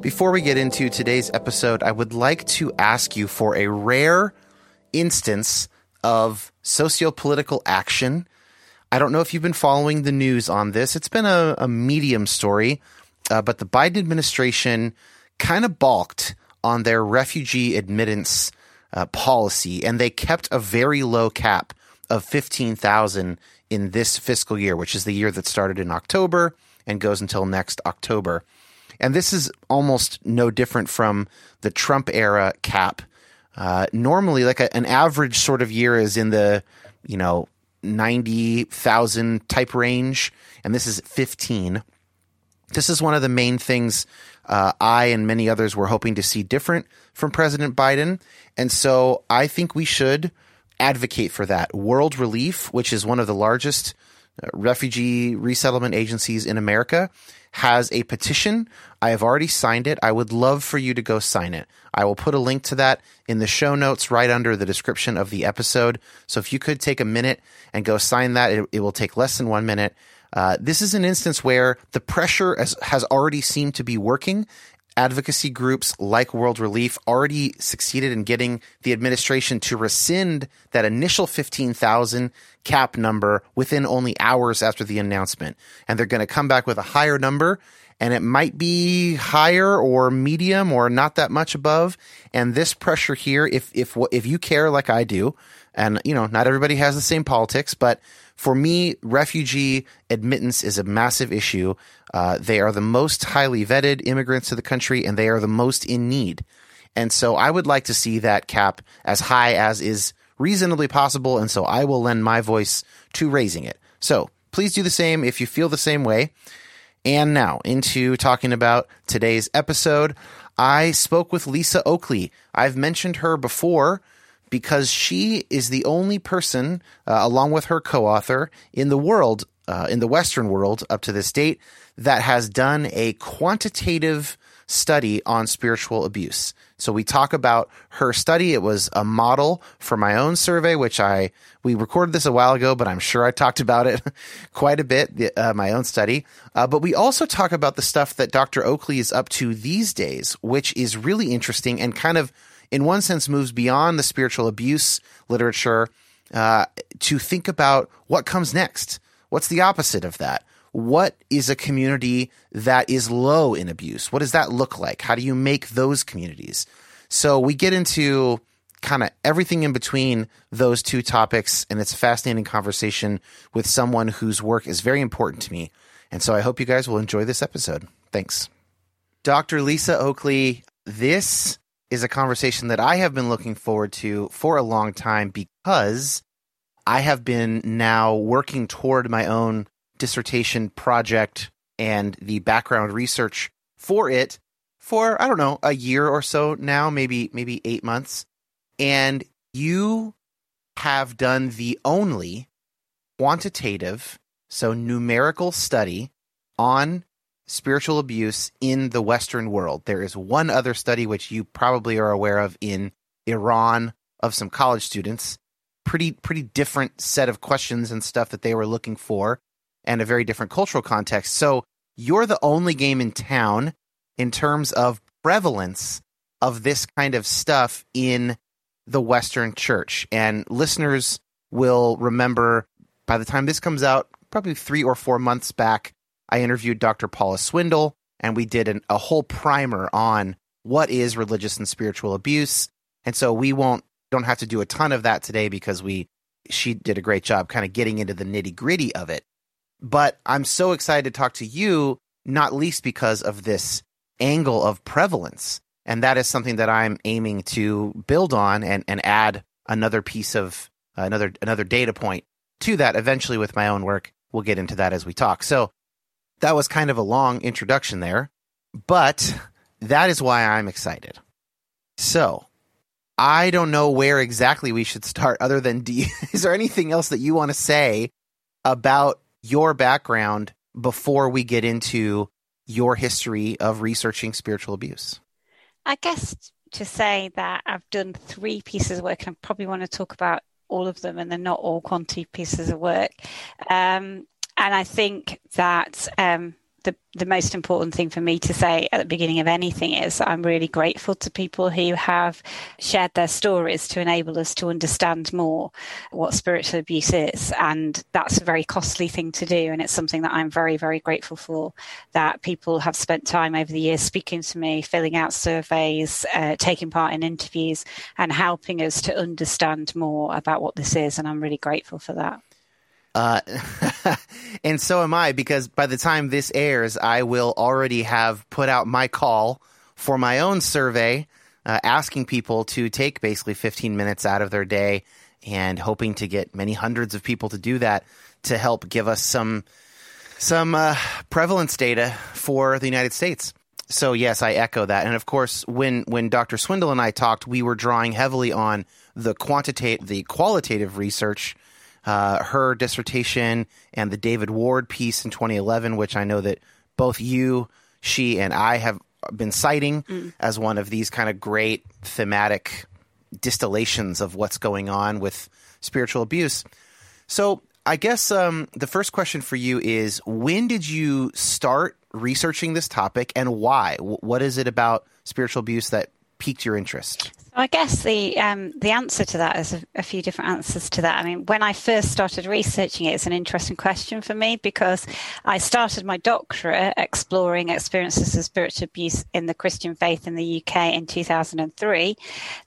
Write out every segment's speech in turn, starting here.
Before we get into today's episode, I would like to ask you for a rare instance of socio-political action. I don't know if you've been following the news on this. It's been a, a medium story, uh, but the Biden administration kind of balked on their refugee admittance uh, policy, and they kept a very low cap of 15,000 in this fiscal year, which is the year that started in October and goes until next October. And this is almost no different from the Trump era cap. Uh, normally, like a, an average sort of year is in the, you know, 90,000 type range, and this is 15. This is one of the main things uh, I and many others were hoping to see different from President Biden. And so I think we should advocate for that. World Relief, which is one of the largest uh, refugee resettlement agencies in America, has a petition. I have already signed it. I would love for you to go sign it. I will put a link to that in the show notes right under the description of the episode. So if you could take a minute and go sign that, it, it will take less than one minute. Uh, this is an instance where the pressure has, has already seemed to be working. Advocacy groups like World Relief already succeeded in getting the administration to rescind that initial 15,000 cap number within only hours after the announcement. And they're going to come back with a higher number. and it might be higher or medium or not that much above. And this pressure here, if if if you care like I do, and you know, not everybody has the same politics, but for me, refugee admittance is a massive issue. Uh, they are the most highly vetted immigrants to the country, and they are the most in need. And so, I would like to see that cap as high as is reasonably possible. And so, I will lend my voice to raising it. So, please do the same if you feel the same way. And now into talking about today's episode. I spoke with Lisa Oakley. I've mentioned her before because she is the only person, uh, along with her co author, in the world, uh, in the Western world up to this date, that has done a quantitative study on spiritual abuse. So we talk about her study. It was a model for my own survey, which I we recorded this a while ago, but I'm sure I talked about it quite a bit. The, uh, my own study, uh, but we also talk about the stuff that Dr. Oakley is up to these days, which is really interesting and kind of, in one sense, moves beyond the spiritual abuse literature uh, to think about what comes next. What's the opposite of that? what is a community that is low in abuse? What does that look like? How do you make those communities? So we get into kind of everything in between those two topics, and it's a fascinating conversation with someone whose work is very important to me. And so I hope you guys will enjoy this episode. Thanks. Dr. Lisa Oakley, this is a conversation that I have been looking forward to for a long time because I have been now working toward my own dissertation project and the background research for it for I don't know a year or so now, maybe maybe eight months, and you have done the only quantitative, so numerical study on spiritual abuse in the Western world. There is one other study which you probably are aware of in Iran of some college students. Pretty pretty different set of questions and stuff that they were looking for and a very different cultural context. So you're the only game in town in terms of prevalence of this kind of stuff in the Western church. And listeners will remember by the time this comes out, probably three or four months back, I interviewed Dr. Paula Swindle and we did an, a whole primer on what is religious and spiritual abuse. And so we won't don't have to do a ton of that today because we she did a great job kind of getting into the nitty gritty of it. But I'm so excited to talk to you, not least because of this angle of prevalence. And that is something that I'm aiming to build on and, and add another piece of uh, another another data point to that eventually with my own work. We'll get into that as we talk. So that was kind of a long introduction there, but that is why I'm excited. So I don't know where exactly we should start other than do you, is there anything else that you want to say about your background before we get into your history of researching spiritual abuse? I guess to say that I've done three pieces of work, and I probably want to talk about all of them, and they're not all quantity pieces of work. Um, and I think that um, the, the most important thing for me to say at the beginning of anything is I'm really grateful to people who have shared their stories to enable us to understand more what spiritual abuse is. And that's a very costly thing to do. And it's something that I'm very, very grateful for that people have spent time over the years speaking to me, filling out surveys, uh, taking part in interviews, and helping us to understand more about what this is. And I'm really grateful for that. Uh, and so am I, because by the time this airs, I will already have put out my call for my own survey, uh, asking people to take basically 15 minutes out of their day and hoping to get many hundreds of people to do that to help give us some some uh, prevalence data for the United States. So yes, I echo that. And of course, when when Dr. Swindle and I talked, we were drawing heavily on the quantitative, the qualitative research uh, her dissertation and the David Ward piece in 2011, which I know that both you, she, and I have been citing mm. as one of these kind of great thematic distillations of what's going on with spiritual abuse. So, I guess um, the first question for you is when did you start researching this topic and why? What is it about spiritual abuse that piqued your interest? I guess the um, the answer to that is a, a, few different answers to that. I mean, when I first started researching it, it's an interesting question for me because I started my doctorate exploring experiences of spiritual abuse in the Christian faith in the UK in 2003.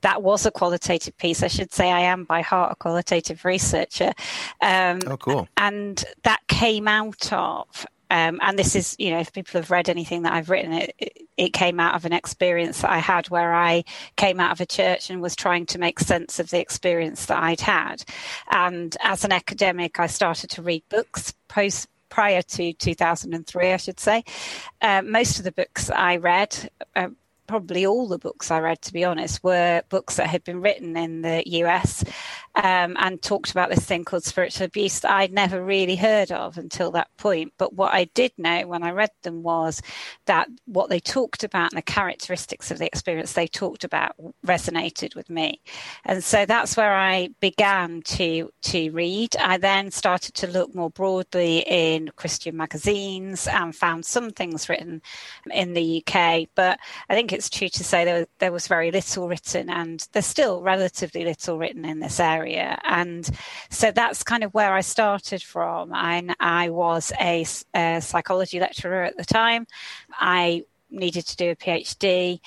That was a qualitative piece. I should say I am by heart a qualitative researcher. Um, oh, cool! And that came out of um, and this is, you know, if people have read anything that I've written, it, it came out of an experience that I had where I came out of a church and was trying to make sense of the experience that I'd had. And as an academic, I started to read books post prior to 2003, I should say. Uh, most of the books I read, uh, probably all the books I read, to be honest, were books that had been written in the US um, and talked about this thing called spiritual abuse that I'd never really heard of until that point. But what I did know when I read them was that what they talked about and the characteristics of the experience they talked about resonated with me. And so that's where I began to, to read. I then started to look more broadly in Christian magazines and found some things written in the UK. But I think true to say there, there was very little written, and there's still relatively little written in this area area. And so that's kind of where I started from. And I was a, a psychology lecturer at the time. I needed to do a PhD.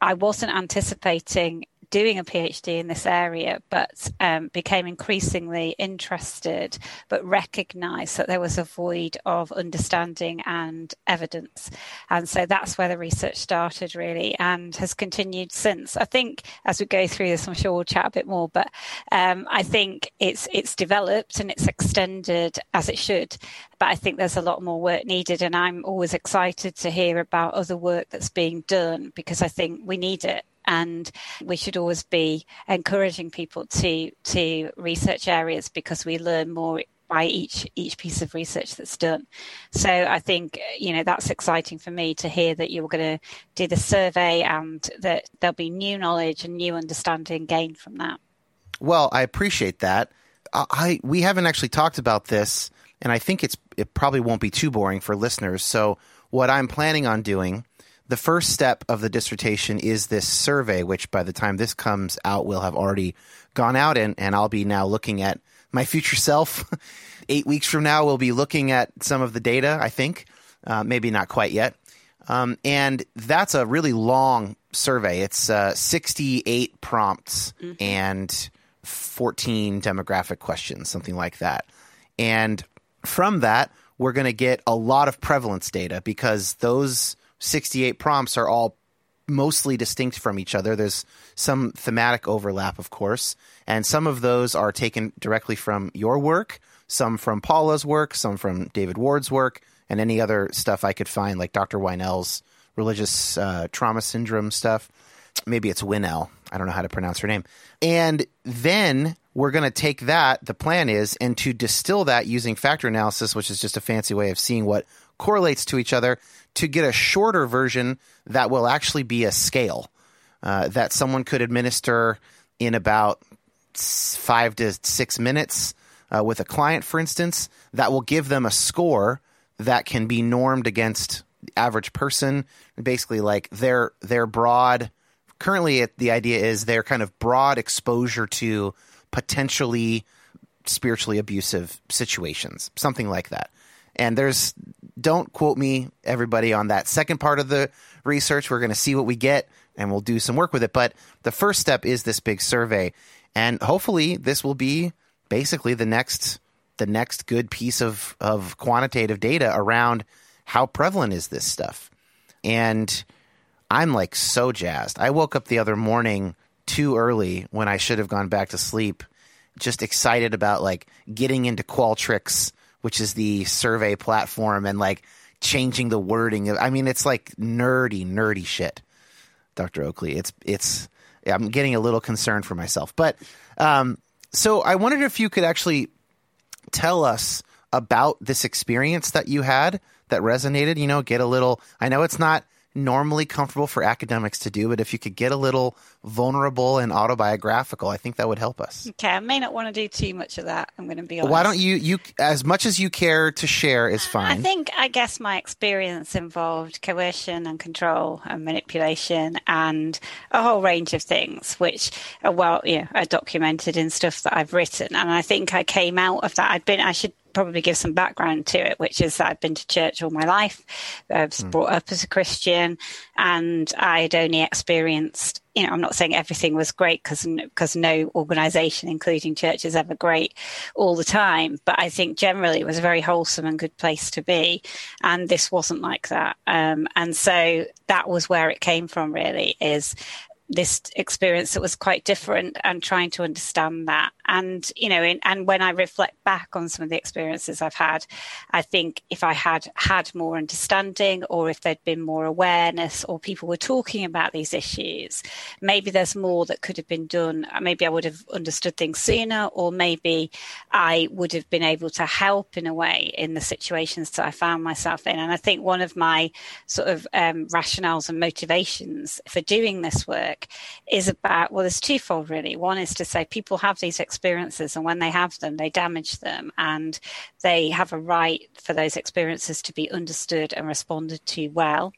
I wasn't anticipating doing a PhD in this area, but um, became increasingly interested, but recognized that there was a void of understanding and evidence. And so that's where the research started, really, and has continued since. I think as we go through this, I'm sure we'll chat a bit more, but um, I think it's it's developed and it's extended as it should. But I think there's a lot more work needed, and I'm always excited to hear about other work that's being done because I think we need it and we should always be encouraging people to to research areas because we learn more by each each piece of research that's done. So I think you know that's exciting for me to hear that you're going to do the survey and that there'll be new knowledge and new understanding gained from that. Well, I appreciate that. I we haven't actually talked about this, and I think it's it probably won't be too boring for listeners. So what I'm planning on doing the first step of the dissertation is this survey, which by the time this comes out will have already gone out, and, and I'll be now looking at my future self. Eight weeks from now, we'll be looking at some of the data, I think. Uh, maybe not quite yet. Um, and that's a really long survey. It's uh, 68 prompts mm-hmm. and 14 demographic questions, something like that. And from that, we're going to get a lot of prevalence data because those 68 prompts are all mostly distinct from each other. There's some thematic overlap, of course, and some of those are taken directly from your work, some from Paula's work, some from David Ward's work, and any other stuff I could find, like Dr. Weinell's religious uh, trauma syndrome stuff. Maybe it's Winell. I don't know how to pronounce her name. And then we're going to take that, the plan is, and to distill that using factor analysis, which is just a fancy way of seeing what correlates to each other to get a shorter version that will actually be a scale uh, that someone could administer in about five to six minutes uh, with a client, for instance, that will give them a score that can be normed against the average person. Basically, like their their broad. Currently, it, the idea is their kind of broad exposure to potentially spiritually abusive situations, something like that. And there's, don't quote me, everybody, on that second part of the research. We're going to see what we get and we'll do some work with it. But the first step is this big survey. And hopefully, this will be basically the next the next good piece of, of quantitative data around how prevalent is this stuff. And I'm like so jazzed. I woke up the other morning too early when I should have gone back to sleep, just excited about like getting into Qualtrics which is the survey platform, and like changing the wording. I mean, it's like nerdy, nerdy shit, Dr. Oakley. It's it's. I'm getting a little concerned for myself, but um, so I wondered if you could actually tell us about this experience that you had that resonated. You know, get a little. I know it's not normally comfortable for academics to do, but if you could get a little vulnerable and autobiographical, I think that would help us. Okay, I may not want to do too much of that. I'm going to be honest. Why don't you you as much as you care to share is uh, fine. I think I guess my experience involved coercion and control and manipulation and a whole range of things, which are well, you know, are documented in stuff that I've written. And I think I came out of that. I'd been I should probably give some background to it, which is that I've been to church all my life. I was mm. brought up as a Christian, and I'd only experienced. You know, I'm not saying everything was great because because no organisation, including church, is ever great all the time. But I think generally it was a very wholesome and good place to be, and this wasn't like that. Um, and so that was where it came from. Really, is this experience that was quite different and trying to understand that. And you know in, and when i reflect back on some of the experiences i've had i think if i had had more understanding or if there'd been more awareness or people were talking about these issues maybe there's more that could have been done. Maybe i would have understood things sooner or maybe i would have been able to help in a way in the situations that i found myself in. And i think one of my sort of um, rationales and motivations for doing this work is about well there's twofold really one is to say people have these experiences experiences, and when they have them, they damage them, and they have a right for those experiences to be understood and responded to well.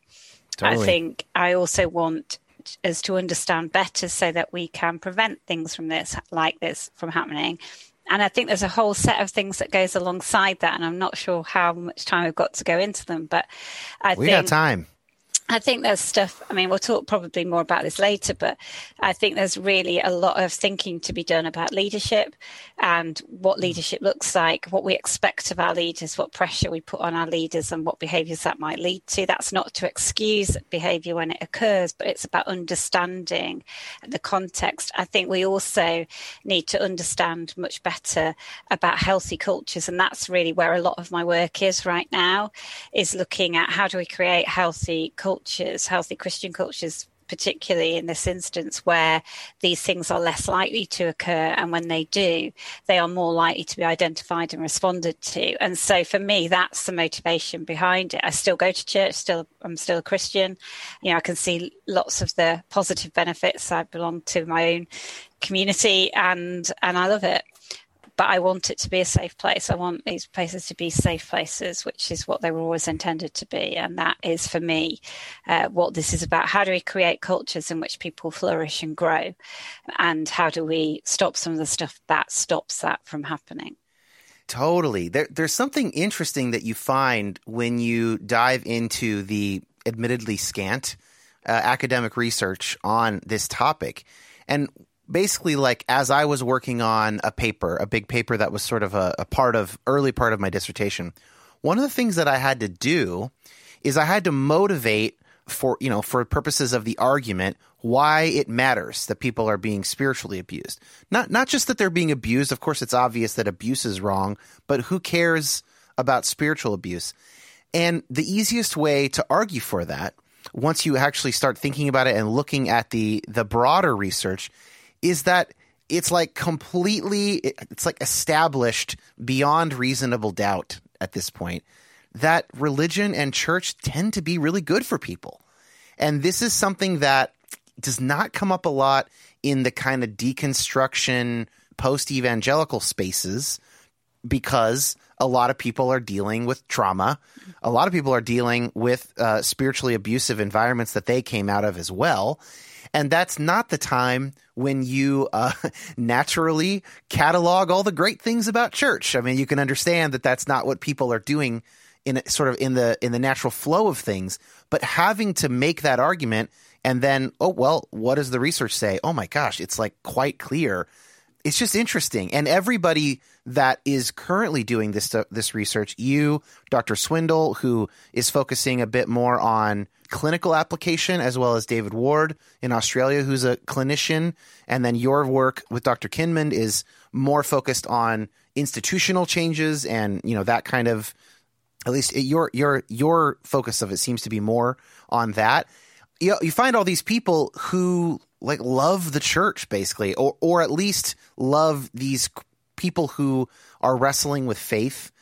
Totally. I think I also want us to understand better so that we can prevent things from this, like this, from happening. And I think there's a whole set of things that goes alongside that, and I'm not sure how much time we've got to go into them, but I we think got time. I think there's stuff, I mean, we'll talk probably more about this later, but I think there's really a lot of thinking to be done about leadership and what mm. leadership looks like, what we expect of our leaders, what pressure we put on our leaders, and what behaviors that might lead to. That's not to excuse behavior when it occurs, but it's about understanding the context. I think we also need to understand much better about healthy cultures. And that's really where a lot of my work is right now, is looking at how do we create healthy cultures cultures, healthy Christian cultures, particularly in this instance where these things are less likely to occur. And when they do, they are more likely to be identified and responded to. And so for me, that's the motivation behind it. I still go to church, still, I'm still a Christian. You know, I can see lots of the positive benefits. I belong to my own community and, and I love it but I want it to be a safe place. I want these places to be safe places, which is what they were always intended to be. And that is for me uh, what this is about. How do we create cultures in which people flourish and grow? And how do we stop some of the stuff that stops that from happening? Totally. There, there's something interesting that you find when you dive into the admittedly scant uh, academic research on this topic. And basically like as I was working on a paper, a big paper that was sort of a, a, part of early part of my dissertation, one of the things that I had to do is I had to motivate for you know for purposes of the argument why it matters that people are being spiritually abused. Not not just that they're being abused. Of course, it's obvious that abuse is wrong, but who cares about spiritual abuse? And the easiest way to argue for that, once you actually start thinking about it and looking at the the broader research, is that it's like completely it's like established beyond reasonable doubt at this point that religion and church tend to be really good for people. And this is something that does not come up a lot in the kind of deconstruction post evangelical spaces because a lot of people are dealing with trauma. A lot of people are dealing with uh, spiritually abusive environments that they came out of as well. And that's not the time when you uh, naturally catalog all the great things about church. I mean, you can understand that that's not what people are doing in sort of in the in the natural flow of things, but having to make that argument and then, oh well, what does the research say? Oh my gosh, it's like quite clear. It's just interesting, and everybody that is currently doing this uh, this research, you, Dr. Swindle, who is focusing a bit more on clinical application, as well as David Ward in Australia, who's a clinician. And then your work with Dr. Kinmond is more focused on institutional changes and, you know, that kind of, at least your, your, your focus of it seems to be more on that. You, you find all these people who like love the church basically, or, or at least love these people who are wrestling with faith.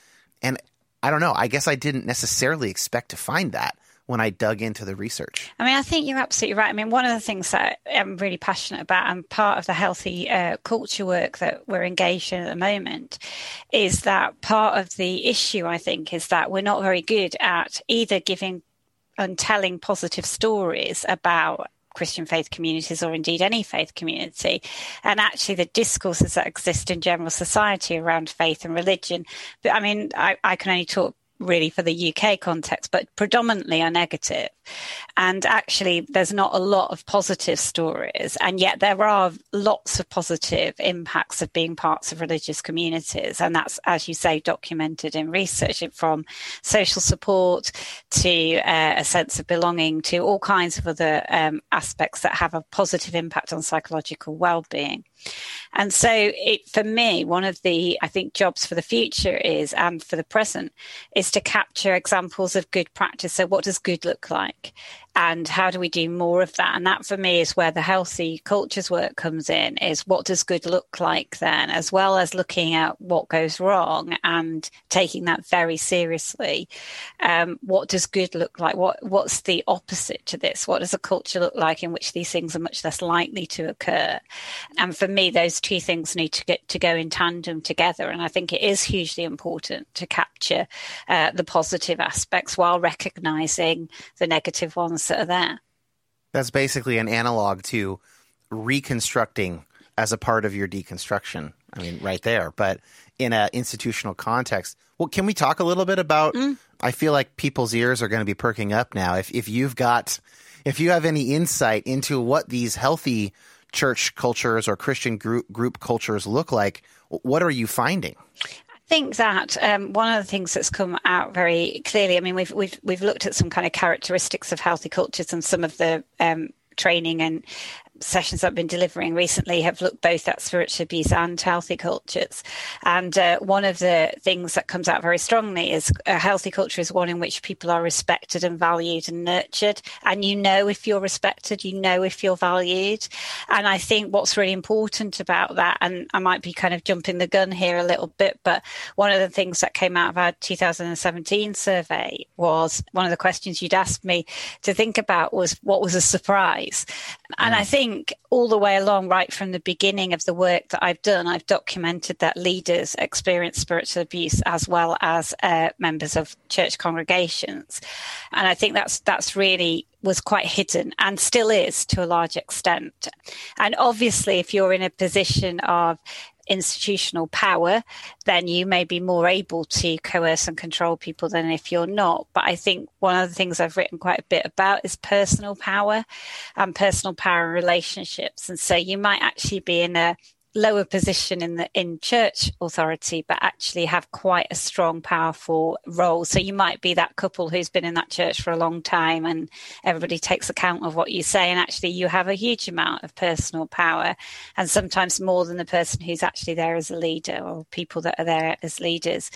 And I don't know, I guess I didn't necessarily expect to find that when I dug into the research. I mean, I think you're absolutely right. I mean, one of the things that I'm really passionate about and part of the healthy uh, culture work that we're engaged in at the moment is that part of the issue, I think, is that we're not very good at either giving and telling positive stories about Christian faith communities or indeed any faith community. And actually, the discourses that exist in general society around faith and religion. But I mean, I, I can only talk really for the UK context, but predominantly are negative. And actually, there's not a lot of positive stories. And yet, there are lots of positive impacts of being parts of religious communities. And that's, as you say, documented in research from social support to uh, a sense of belonging to all kinds of other um, aspects that have a positive impact on psychological well being. And so, it, for me, one of the, I think, jobs for the future is, and for the present, is to capture examples of good practice. So, what does good look like? And how do we do more of that? And that for me is where the healthy cultures work comes in is what does good look like then as well as looking at what goes wrong and taking that very seriously. Um, what does good look like? What what's the opposite to this? What does a culture look like in which these things are much less likely to occur? And for me those two things need to get to go in tandem together. And i think it is hugely important to capture uh, the positive aspects while recognizing the negative ones that are there. That's basically an analog to reconstructing as a part of your deconstruction. I mean, right there. But in an institutional context, well, can we talk a little bit about? Mm. I feel like people's ears are going to be perking up now. If if you've got, if you have any insight into what these healthy church cultures or Christian group group cultures look like, what are you finding? Think that um, one of the things that's come out very clearly. I mean, we've we've we've looked at some kind of characteristics of healthy cultures and some of the um, training and sessions I've been delivering recently have looked both at spiritual abuse and healthy cultures. And uh, one of the things that comes out very strongly is a healthy culture is one in which people are respected and valued and nurtured. And you know if you're respected, you know if you're valued. And I think what's really important about that, and I might be kind of jumping the gun here a little bit, but one of the things that came out of our 2017 survey was one of the questions you'd asked me to think about was what was a surprise. And I think think all the way along, right from the beginning of the work that I've done, I've documented that leaders experience spiritual abuse as well as uh, members of church congregations, and I think that's that's really was quite hidden and still is to a large extent. And obviously, if you're in a position of institutional power, then you may be more able to coerce and control people than if you're not. But I think one of the things I've written quite a bit about is personal power and personal power and relationships. And so you might actually be in a lower position in the in church authority but actually have quite a strong powerful role. So you might be that couple who's been in that church for a long time and everybody takes account of what you say and actually you have a huge amount of personal power and sometimes more than the person who's actually there as a leader or people that are there as leaders.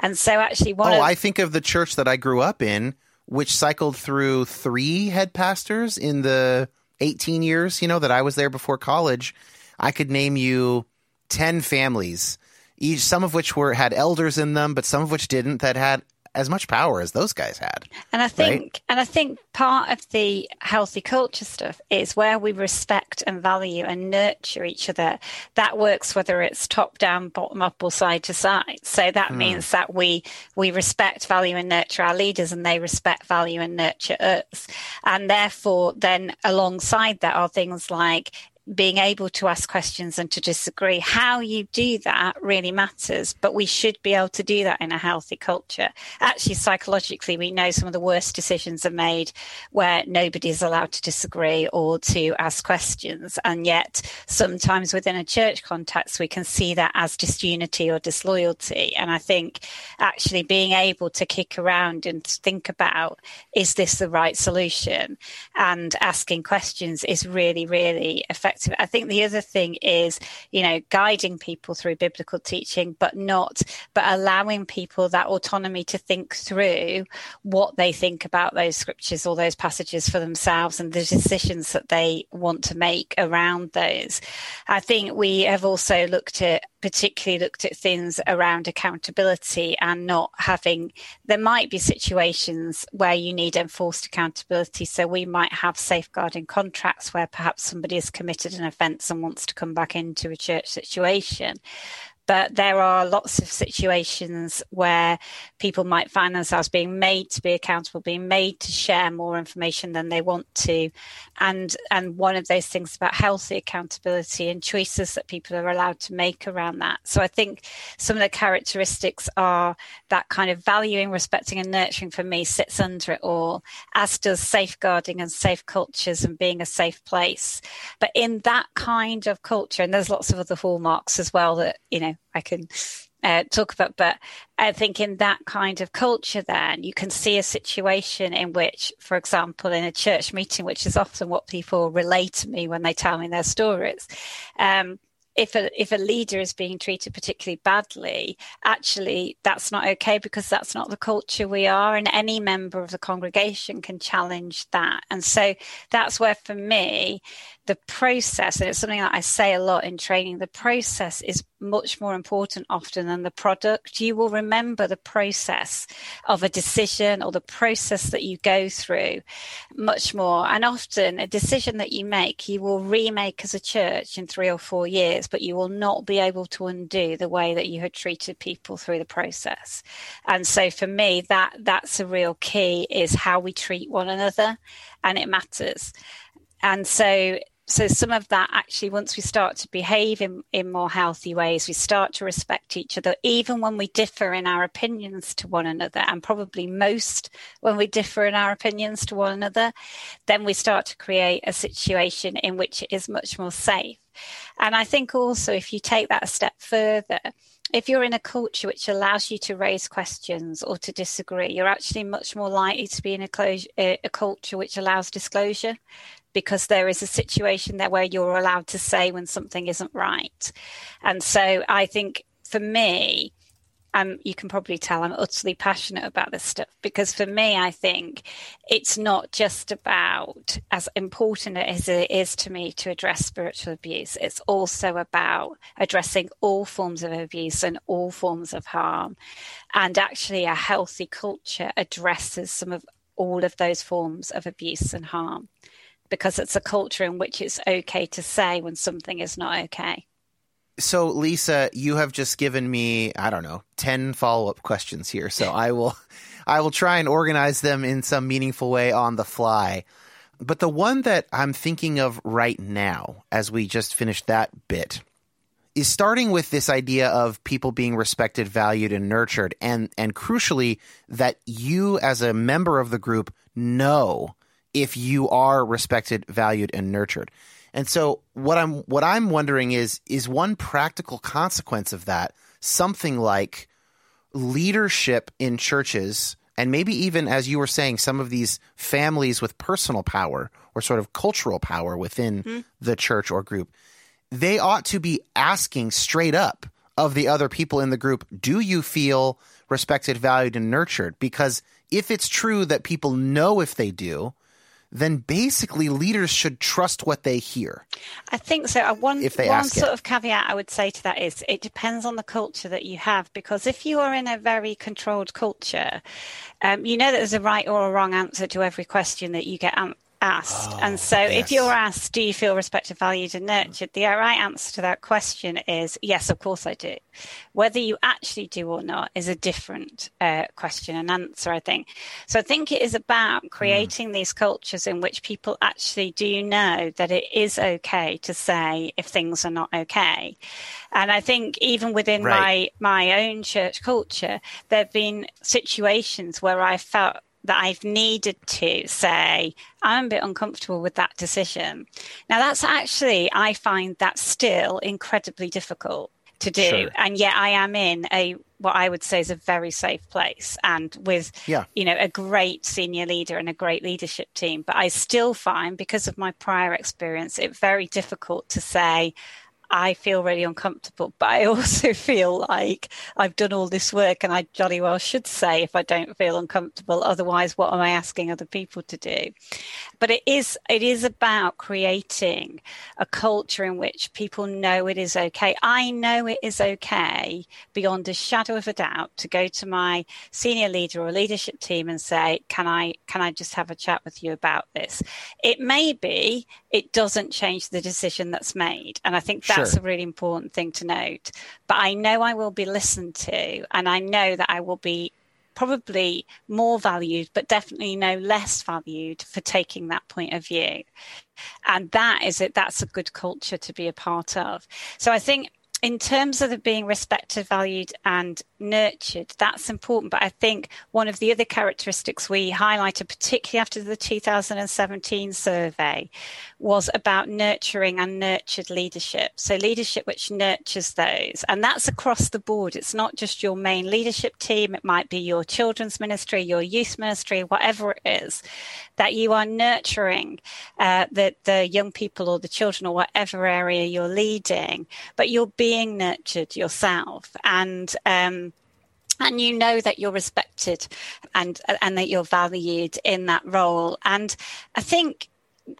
And so actually one oh of, i think of the church that i grew up in which cycled through three head pastors in the 18 years you know that i was there before college I could name you 10 families, each some of which were had elders in them, but some of which didn't that had as much power as those guys had. And I think right? and I think part of the healthy culture stuff is where we respect and value and nurture each other. That works whether it's top down, bottom up or side to side. So that hmm. means that we we respect, value and nurture our leaders and they respect, value and nurture us. And therefore then alongside that are things like being able to ask questions and to disagree. How you do that really matters, but we should be able to do that in a healthy culture. Actually, psychologically, we know some of the worst decisions are made where nobody is allowed to disagree or to ask questions. And yet, sometimes within a church context, we can see that as disunity or disloyalty. And I think actually being able to kick around and think about, is this the right solution? And asking questions is really, really effective perspective. I think the other thing is, you know, guiding people through biblical teaching, but not, but allowing people that autonomy to think through what they think about those scriptures or those passages for themselves and the decisions that they want to make around those. I think we have also looked at particularly looked at things around accountability and not having there might be situations where you need enforced accountability so we might have safeguarding contracts where perhaps somebody has committed an offence and wants to come back into a church situation but there are lots of situations where people might find themselves being made to be accountable, being made to share more information than they want to. And, and one of those things about healthy accountability and choices that people are allowed to make around that. So I think some of the characteristics are that kind of valuing, respecting, and nurturing for me sits under it all, as does safeguarding and safe cultures and being a safe place. But in that kind of culture, and there's lots of other hallmarks as well that, you know, I can uh, talk about. But I think in that kind of culture, then you can see a situation in which, for example, in a church meeting, which is often what people relate to me when they tell me their stories. Um, if a if a leader is being treated particularly badly, actually that's not okay because that's not the culture we are, and any member of the congregation can challenge that. And so that's where, for me, the process, and it's something that I say a lot in training, the process is much more important often than the product. You will remember the process of a decision or the process that you go through much more. And often a decision that you make, you will remake as a church in three or four years, but you will not be able to undo the way that you had treated people through the process. And so for me, that that's a real key is how we treat one another and it matters. And so so some of that actually once we start to behave in, in more healthy ways we start to respect each other even when we differ in our opinions to one another and probably most when we differ in our opinions to one another then we start to create a situation in which it is much more safe and i think also if you take that a step further if you're in a culture which allows you to raise questions or to disagree, you're actually much more likely to be in a, a, culture which allows disclosure because there is a situation there where you're allowed to say when something isn't right. And so I think for me, um, you can probably tell I'm utterly passionate about this stuff because for me, I think it's not just about as important as it is to me to address spiritual abuse. It's also about addressing all forms of abuse and all forms of harm. And actually, a healthy culture addresses some of all of those forms of abuse and harm because it's a culture in which it's okay to say when something is not okay. So, Lisa, you have just given me, I don't know, 10 follow up questions here. So I will. I will try and organize them in some meaningful way on the fly. But the one that I'm thinking of right now, as we just finished that bit, is starting with this idea of people being respected, valued, and nurtured, and and crucially that you as a member of the group know if you are respected, valued, and nurtured. And so what I'm what I'm wondering is is one practical consequence of that something like leadership in churches and maybe even as you were saying some of these families with personal power or sort of cultural power within mm-hmm. the church or group they ought to be asking straight up of the other people in the group do you feel respected valued and nurtured because if it's true that people know if they do then basically leaders should trust what they hear. I think so. Uh, one, one sort it. of caveat I would say to that is it depends on the culture that you have, because if you are in a very controlled culture, um, you know that there's a right or a wrong answer to every question that you get asked. Oh, and so yes. if you're asked, do you feel respected, valued, and nurtured? The right answer to that question is yes, of course I do. Whether you actually do or not is a different uh, question and answer, I think. So I think it is about hmm. creating mm. these cultures in which people actually do know that it is okay to say if things are not okay. And I think even within right. my, my own church culture, there have been situations where I felt that I've needed to say, I'm a bit uncomfortable with that decision. Now, that's actually, I find that still incredibly difficult to do. Sure. And yet I am in a what I would say is a very safe place and with yeah. you know a great senior leader and a great leadership team but I still find because of my prior experience it very difficult to say I feel really uncomfortable, but I also feel like I've done all this work and I jolly well should say if I don't feel uncomfortable. Otherwise, what am I asking other people to do? But it is, it is about creating a culture in which people know it is okay. I know it is okay beyond a shadow of a doubt to go to my senior leader or leadership team and say, can I, can I just have a chat with you about this? It may be it doesn't change the decision that's made. And I think that's sure. a really important thing to note. But I know I will be listened to, and I know that I will be probably more valued, but definitely no less valued for taking that point of view. And that is it. That's a good culture to be a part of. So I think in terms of being respected, valued, and nurtured, that's important. But I think one of the other characteristics we highlighted, particularly after the 2017 survey, was about nurturing and nurtured leadership. So, leadership which nurtures those. And that's across the board. It's not just your main leadership team, it might be your children's ministry, your youth ministry, whatever it is, that you are nurturing uh, the, the young people or the children or whatever area you're leading, but you're being nurtured yourself. And, um, and you know that you're respected and and that you're valued in that role and i think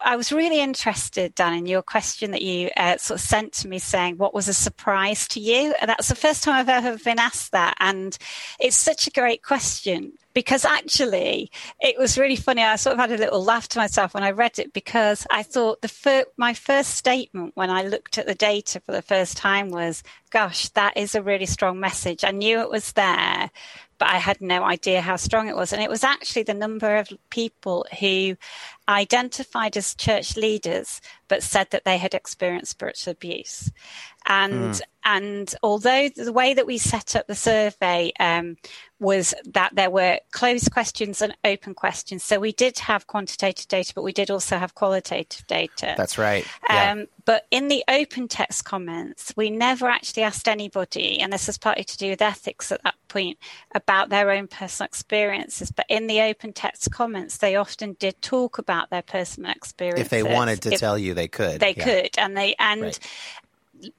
I was really interested, Dan, in your question that you uh, sort of sent to me saying, What was a surprise to you? And that's the first time I've ever been asked that. And it's such a great question because actually it was really funny. I sort of had a little laugh to myself when I read it because I thought the fir- my first statement when I looked at the data for the first time was, Gosh, that is a really strong message. I knew it was there, but I had no idea how strong it was. And it was actually the number of people who identified as church leaders but said that they had experienced spiritual abuse. And mm. and although the way that we set up the survey um, was that there were closed questions and open questions, so we did have quantitative data, but we did also have qualitative data. That's right. Yeah. Um, but in the open text comments, we never actually asked anybody, and this is partly to do with ethics at that point, about their own personal experiences. But in the open text comments, they often did talk about their personal experience. If they wanted to if tell you, they could. They yeah. could, and they and. Right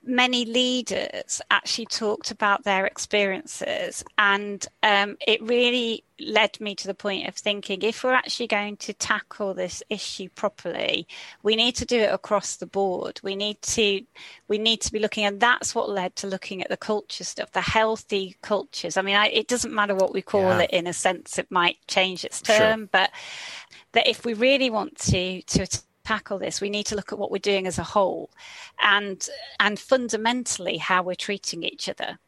many leaders actually talked about their experiences, and um, it really led me to the point of thinking if we're actually going to tackle this issue properly, we need to do it across the board. We need to we need to be looking, and that's what led to looking at the culture stuff, the healthy cultures. I mean, I, it doesn't matter what we call yeah. it. In a sense, it might change its term, sure. but that if we really want to to tackle this, we need to look at what we're doing as a whole and and fundamentally how we're treating each other.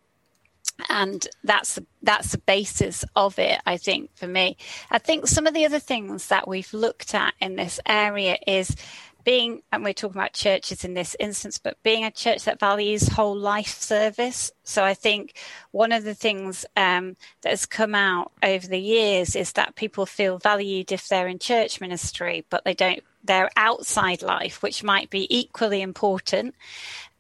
And that's that's the basis of it, I think, for me. I think some of the other things that we've looked at in this area is being, and we're talking about churches in this instance, but being a church that values whole life service. So I think one of the things um, that has come out over the years is that people feel valued if they're in church ministry, but they don't their outside life, which might be equally important,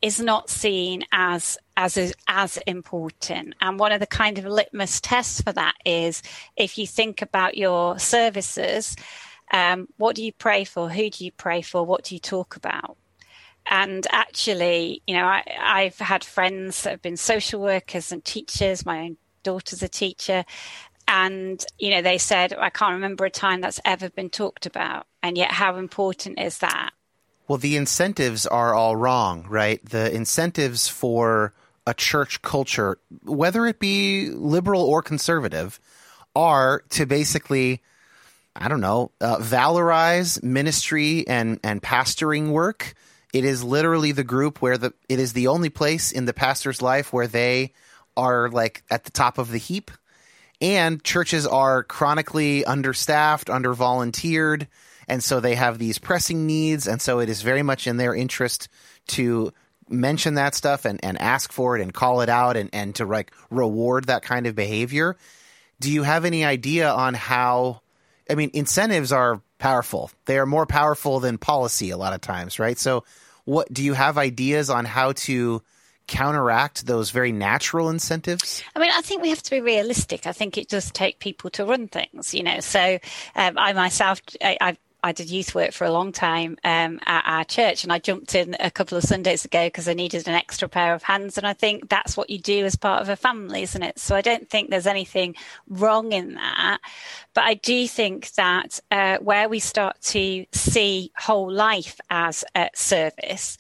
is not seen as as as important. And one of the kind of litmus tests for that is if you think about your services, um, what do you pray for? Who do you pray for? What do you talk about? And actually, you know, I, I've had friends that have been social workers and teachers. My own daughter's a teacher, and you know they said i can't remember a time that's ever been talked about and yet how important is that well the incentives are all wrong right the incentives for a church culture whether it be liberal or conservative are to basically i don't know uh, valorize ministry and and pastoring work it is literally the group where the it is the only place in the pastor's life where they are like at the top of the heap and churches are chronically understaffed, under volunteered, and so they have these pressing needs. And so it is very much in their interest to mention that stuff and, and ask for it and call it out and, and to like reward that kind of behavior. Do you have any idea on how? I mean, incentives are powerful. They are more powerful than policy a lot of times, right? So, what do you have ideas on how to counteract those very natural incentives? I mean, I think we have to be realistic. I think it does take people to run things, you know. So um, I myself, I, I've I did youth work for a long time um, at our church, and I jumped in a couple of Sundays ago because I needed an extra pair of hands. And I think that's what you do as part of a family, isn't it? So I don't think there's anything wrong in that. But I do think that uh, where we start to see whole life as a service,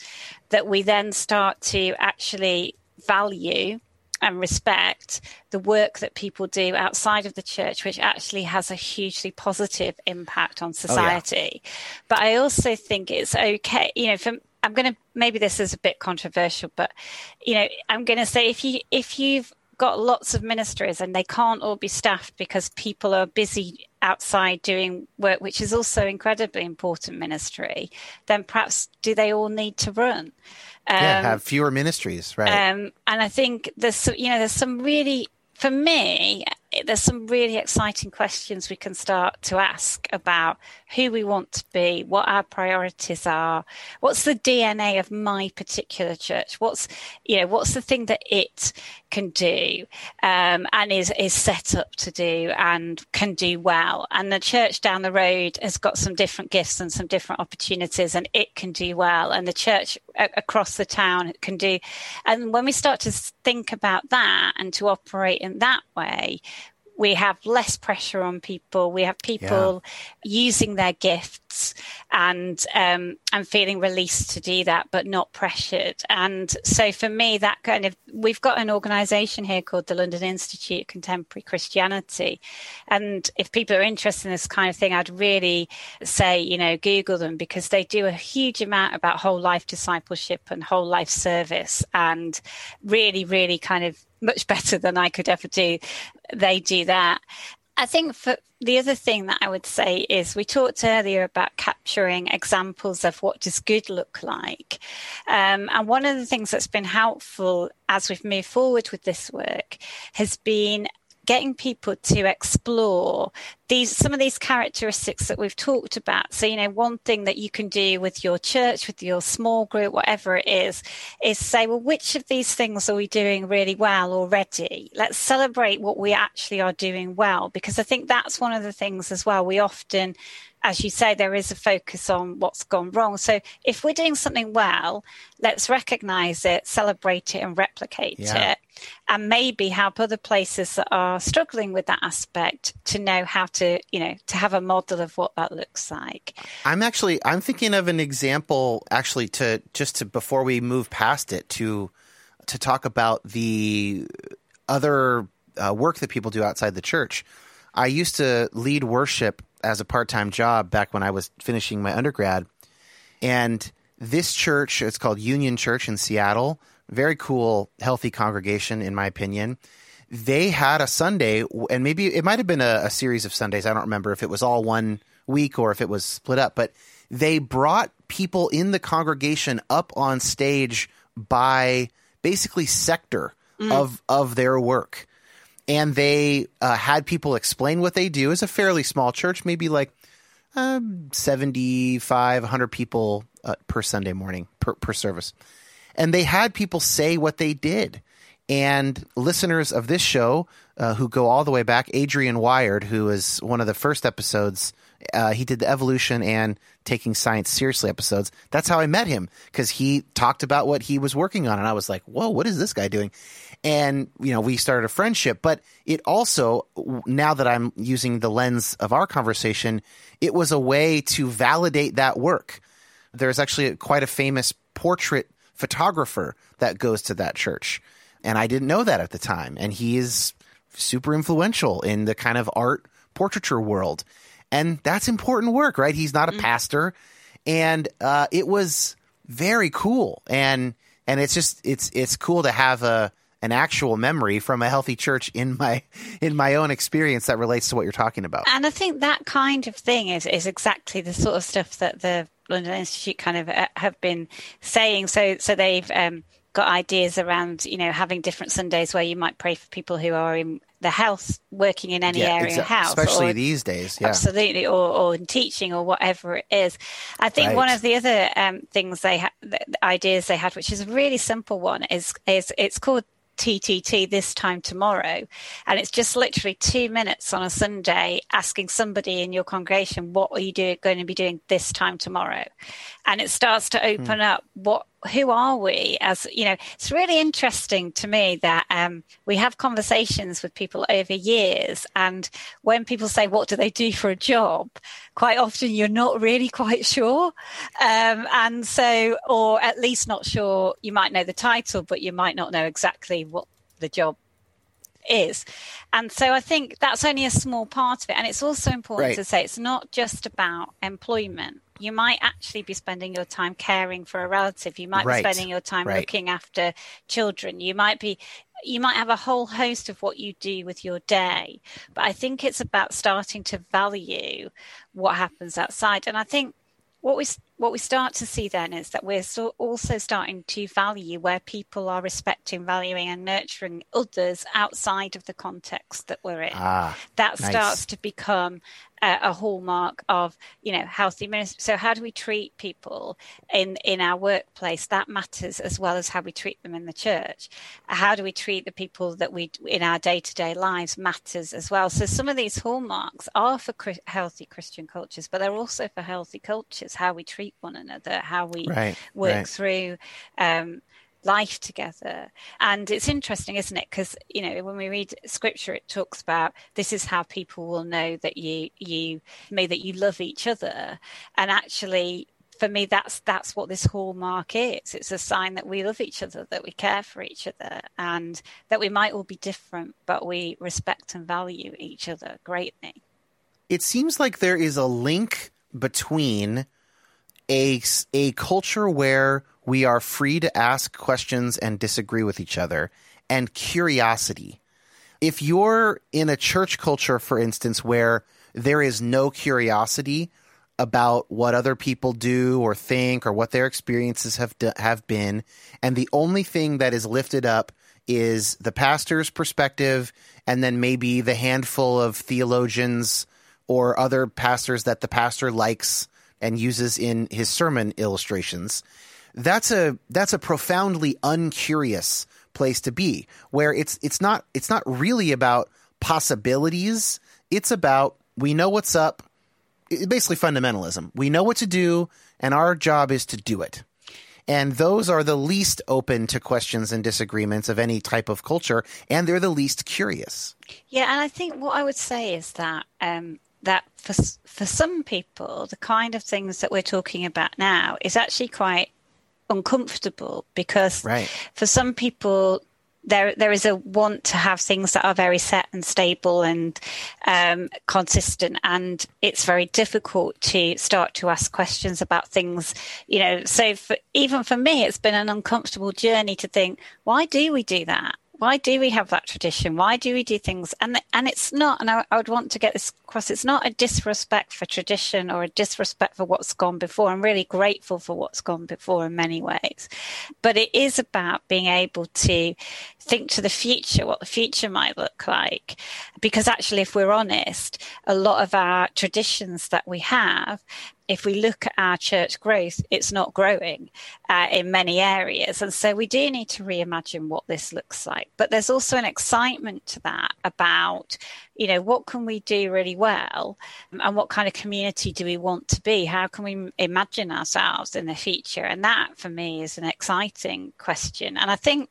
that we then start to actually value and respect the work that people do outside of the church, which actually has a hugely positive impact on society. Oh, yeah. But I also think it's okay, you know, for, I'm going to maybe this is a bit controversial, but you know, I'm going to say if you if you've got lots of ministries and they can't all be staffed because people are busy outside doing work, which is also incredibly important ministry, then perhaps do they all need to run? Um, yeah, have fewer ministries, right? Um, and I think there's you know there's some really for me there's some really exciting questions we can start to ask about who we want to be, what our priorities are, what's the DNA of my particular church, what's you know what's the thing that it can do um, and is is set up to do and can do well. And the church down the road has got some different gifts and some different opportunities, and it can do well. And the church a- across the town can do. And when we start to think about that and to operate in that way, we have less pressure on people. We have people yeah. using their gifts and um, and feeling released to do that, but not pressured. And so for me, that kind of we've got an organisation here called the London Institute of Contemporary Christianity, and if people are interested in this kind of thing, I'd really say you know Google them because they do a huge amount about whole life discipleship and whole life service, and really, really kind of much better than I could ever do. They do that. I think for the other thing that I would say is we talked earlier about capturing examples of what does good look like. Um, and one of the things that's been helpful as we've moved forward with this work has been getting people to explore these some of these characteristics that we've talked about. So you know one thing that you can do with your church with your small group whatever it is is say well which of these things are we doing really well already? Let's celebrate what we actually are doing well because i think that's one of the things as well. We often as you say, there is a focus on what's gone wrong. So if we're doing something well, let's recognize it, celebrate it, and replicate yeah. it. And maybe help other places that are struggling with that aspect to know how to, you know, to have a model of what that looks like. I'm actually I'm thinking of an example actually to just to before we move past it to to talk about the other uh, work that people do outside the church. I used to lead worship as a part time job back when I was finishing my undergrad. And this church, it's called Union Church in Seattle, very cool, healthy congregation, in my opinion. They had a Sunday, and maybe it might have been a, a series of Sundays. I don't remember if it was all one week or if it was split up, but they brought people in the congregation up on stage by basically sector mm. of of their work and they uh, had people explain what they do. It's a fairly small church, maybe like um, 75, 100 people uh, per Sunday morning, per, per service. And they had people say what they did. And listeners of this show uh, who go all the way back, Adrian Wyard, who is one of the first episodes, uh, he did the evolution and taking science seriously episodes. That's how I met him because he talked about what he was working on. And I was like, whoa, what is this guy doing? And you know we started a friendship. But it also now that i'm using the lens of our conversation it was a way to validate that work. There's actually quite a famous portrait photographer that goes to that church and i didn't know that at the time. And he is super influential in the kind of art portraiture world. And that's important work right? He's not a mm-hmm. pastor. And uh, it was very cool. And and it's just it's it's cool to have a an actual memory from a healthy church in my in my own experience that relates to what you're talking about. And I think that kind of thing is is exactly the sort of stuff that the London Institute kind of uh, have been saying. So so they've um, got ideas around, you know, having different Sundays where you might pray for people who are in the health, working in any Yeah, area exa- of health. especially or- these days. Yeah. Absolutely, or, or in teaching or whatever it is. I think Right. one of the other um, things they had, the ideas they had, which is a really simple one, is is it's called TTT this time tomorrow, and it's just literally two minutes on a Sunday asking somebody in your congregation, "What are you do, going to be doing this time tomorrow?" And it starts to hmm. open up what who are we as you know it's really interesting to me that um, we have conversations with people over years and when people say what do they do for a job quite often you're not really quite sure um, and so or at least not sure you might know the title but you might not know exactly what the job is. And so I think that's only a small part of it. And it's also important Right. to say it's not just about employment. You might actually be spending your time caring for a relative. You might Right. be spending your time Right. looking after children. You might be you might have a whole host of what you do with your day. But I think it's about starting to value what happens outside. And I think what we what we start to see then is that we're so also starting to value where people are respecting, valuing, and nurturing others outside of the context that we're in. Ah, that nice. starts to become a, a hallmark of you know healthy ministry. So how do we treat people in in our workplace? That matters as well as how we treat them in the church. How do we treat the people that we in our day to day lives matters as well. So some of these hallmarks are for healthy Christian cultures, but they're also for healthy cultures. How we treat one another, how we Right, work right. through. Um, life together. And it's interesting isn't it? Because you know when we read scripture it talks about this is how people will know that you you may that you love each other. And actually for me that's that's what this hallmark is. It's a sign that we love each other that we care for each other and that we might all be different but we respect and value each other greatly. It seems like there is a link between a a culture where we are free to ask questions and disagree with each other and curiosity. If you're in a church culture for instance where there is no curiosity about what other people do or think or what their experiences have have been and the only thing that is lifted up is the pastor's perspective and then maybe the handful of theologians or other pastors that the pastor likes and uses in his sermon illustrations that's a that's a profoundly uncurious place to be where it's it's not it's not really about possibilities. It's about we know what's up. It- basically fundamentalism. We know what to do and our job is to do it. And those are the least open to questions and disagreements of any type of culture and they're the least curious. Yeah, and I think what I would say is that um, that for for some people, the kind of things that we're talking about now is actually quite uncomfortable because Right. for some people there there is a want to have things that are very set and stable and um, consistent, and it's very difficult to start to ask questions about things. You know, so for, even for me, it's been an uncomfortable journey to think, why do we do that? Why do we have that tradition? Why do we do things? And and it's not. And I, I would want to get this across. It's not a disrespect for tradition or a disrespect for what's gone before. I'm really grateful for what's gone before in many ways, but it is about being able to think to the future, what the future might look like. Because actually, if we're honest, a lot of our traditions that we have if we look at our church growth, it's not growing uh, in many areas. And so we do need to reimagine what this looks like. But there's also an excitement to that about, you know, what can we do really well and what kind of community do we want to be? How can we imagine ourselves in the future? And that for me is an exciting question. And I think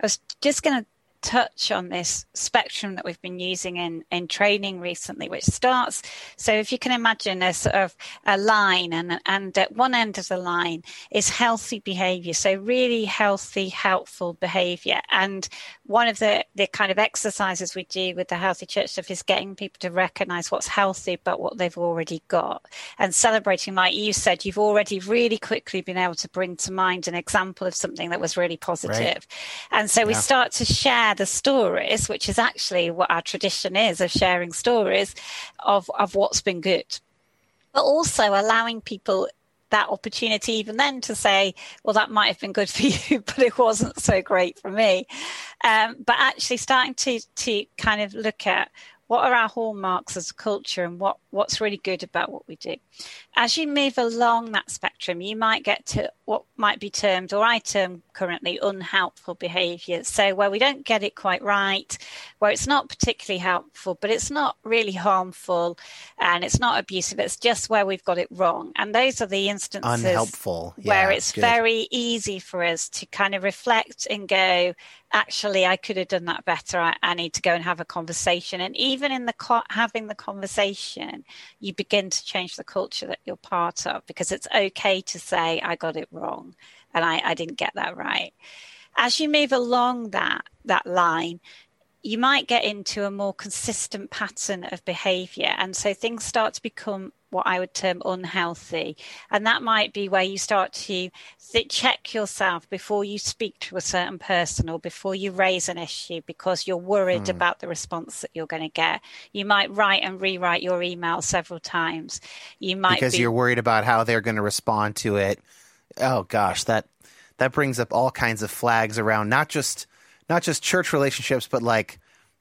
I was just going to touch on this spectrum that we've been using in, in training recently, which starts. So if you can imagine a sort of a line and, and at one end of the line is healthy behavior. So really healthy, helpful behavior. And one of the, the kind of exercises we do with the healthy church stuff is getting people to recognize what's healthy, but what they've already got and celebrating, like you said, you've already really quickly been able to bring to mind an example of something that was really positive. Right. And so we start to share the stories, which is actually what our tradition is of sharing stories of, of what's been good, but also allowing people that opportunity even then to say, well, that might have been good for you, but it wasn't so great for me. Um, but actually starting to, to kind of look at what are our hallmarks as a culture and what, what's really good about what we do. As you move along that spectrum, you might get to what might be termed, or I term currently, unhelpful behaviours. So, where we don't get it quite right, where it's not particularly helpful, but it's not really harmful and it's not abusive, it's just where we've got it wrong. And those are the instances unhelpful where it's good. very easy for us to kind of reflect and go, actually i could have done that better I, I, need to go and have a conversation and even in the co- having the conversation you begin to change the culture that you're part of because it's okay to say i got it wrong and i, I didn't get that right. As you move along that that line you might get into a more consistent pattern of behavior and so things start to become what I would term unhealthy. And that might be where you start to th- check yourself before you speak to a certain person or before you raise an issue because you're worried mm. about the response that you're going to get. You might write and rewrite your email several times. You might because be- you're worried about how they're going to respond to it. Oh gosh, that that brings up all kinds of flags around not just not just church relationships, but like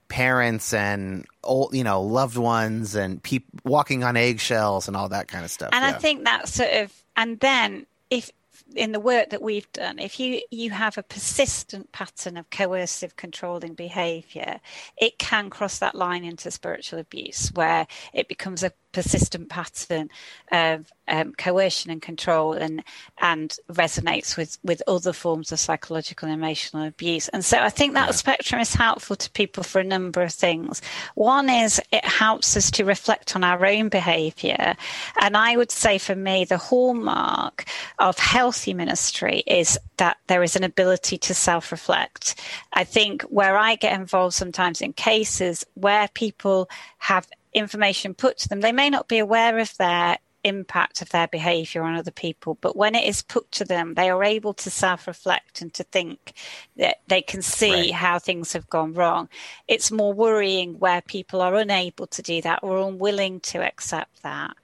parents and old, you know, loved ones and people walking on eggshells and all that kind of stuff. And yeah. I think that sort of, and then if in the work that we've done, if you you have a persistent pattern of coercive, controlling behaviour, it can cross that line into spiritual abuse, where it becomes a persistent pattern of um, coercion and control and and resonates with with other forms of psychological and emotional abuse. And so i think that yeah. spectrum is helpful to people for a number of things. One is it helps us to reflect on our own behavior and i would say for me the hallmark of healthy ministry is that there is an ability to self reflect i think where i get involved sometimes in cases where people have information put to them, they may not be aware of their impact of their behavior on other people. But when it is put to them, they are able to self reflect and to think that they can see right. how things have gone wrong. It's more worrying where people are unable to do that or unwilling to accept that.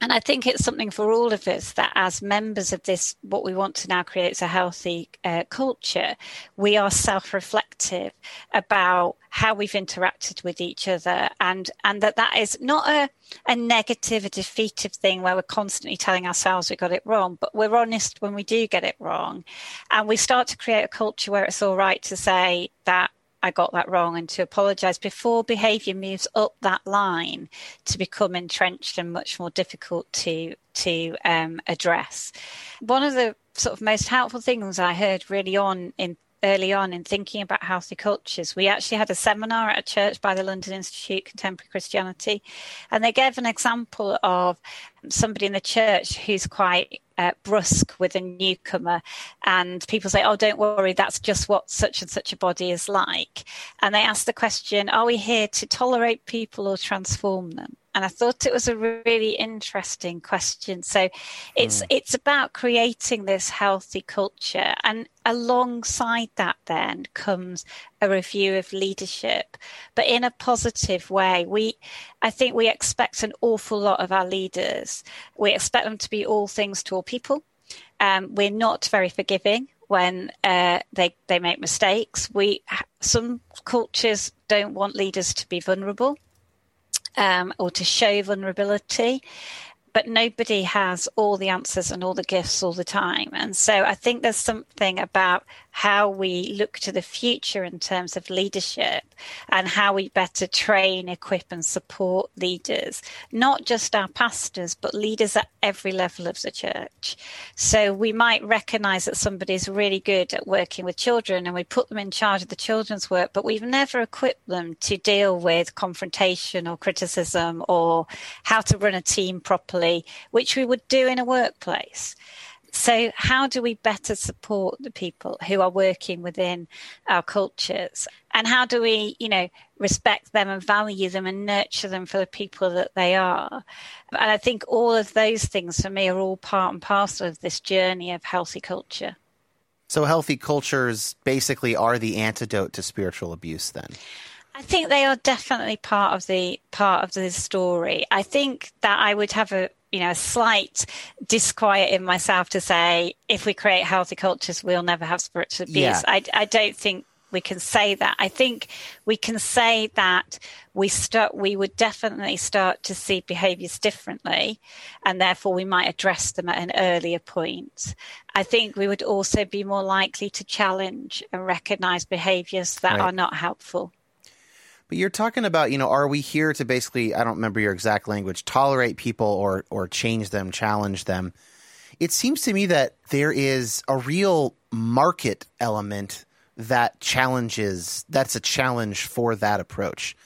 And I think it's something for all of us that as members of this, what we want to now create is a healthy uh, culture, we are self reflective about how we've interacted with each other and and that that is not a a negative a defeative thing where we're constantly telling ourselves we got it wrong but we're honest when we do get it wrong and we start to create a culture where it's all right to say that I got that wrong and to apologize before behavior moves up that line to become entrenched and much more difficult to to um, address. One of the sort of most helpful things I heard really on in early on in thinking about healthy cultures. We actually had a seminar at a church by the London Institute Contemporary Christianity, and they gave an example of somebody in the church who's quite uh, brusque with a newcomer, and people say, "Oh, don't worry, that's just what such and such a body is like." And they ask the question, "Are we here to tolerate people or transform them?" And I thought it was a really interesting question. So it's mm. it's about creating this healthy culture, and alongside that, then comes a review of leadership, but in a positive way. We, I think, we expect an awful lot of our leaders. We expect them to be all things to all people. Um, we're not very forgiving when uh, they they make mistakes. We some cultures don't want leaders to be vulnerable um, or to show vulnerability but nobody has all the answers and all the gifts all the time. And so I think there's something about how we look to the future in terms of leadership and how we better train, equip, and support leaders, not just our pastors, but leaders at every level of the church. So we might recognize that somebody's really good at working with children and we put them in charge of the children's work, but we've never equipped them to deal with confrontation or criticism or how to run a team properly, which we would do in a workplace. So, how do we better support the people who are working within our cultures? And how do we, you know, respect them and value them and nurture them for the people that they are? And I think all of those things for me are all part and parcel of this journey of healthy culture. So, healthy cultures basically are the antidote to spiritual abuse, then? I think they are definitely part of the part of the story. I think that I would have a you know, a slight disquiet in myself to say, if we create healthy cultures, we'll never have spiritual abuse. Yeah. I, I don't think we can say that. I think we can say that we start, we would definitely start to see behaviors differently, and therefore we might address them at an earlier point. I think we would also be more likely to challenge and recognize behaviors that Right. are not helpful. But you're talking about, you know, are we here to basically, I don't remember your exact language, tolerate people or or change them, challenge them? It seems to me that there is a real market element that challenges that's a challenge for that approach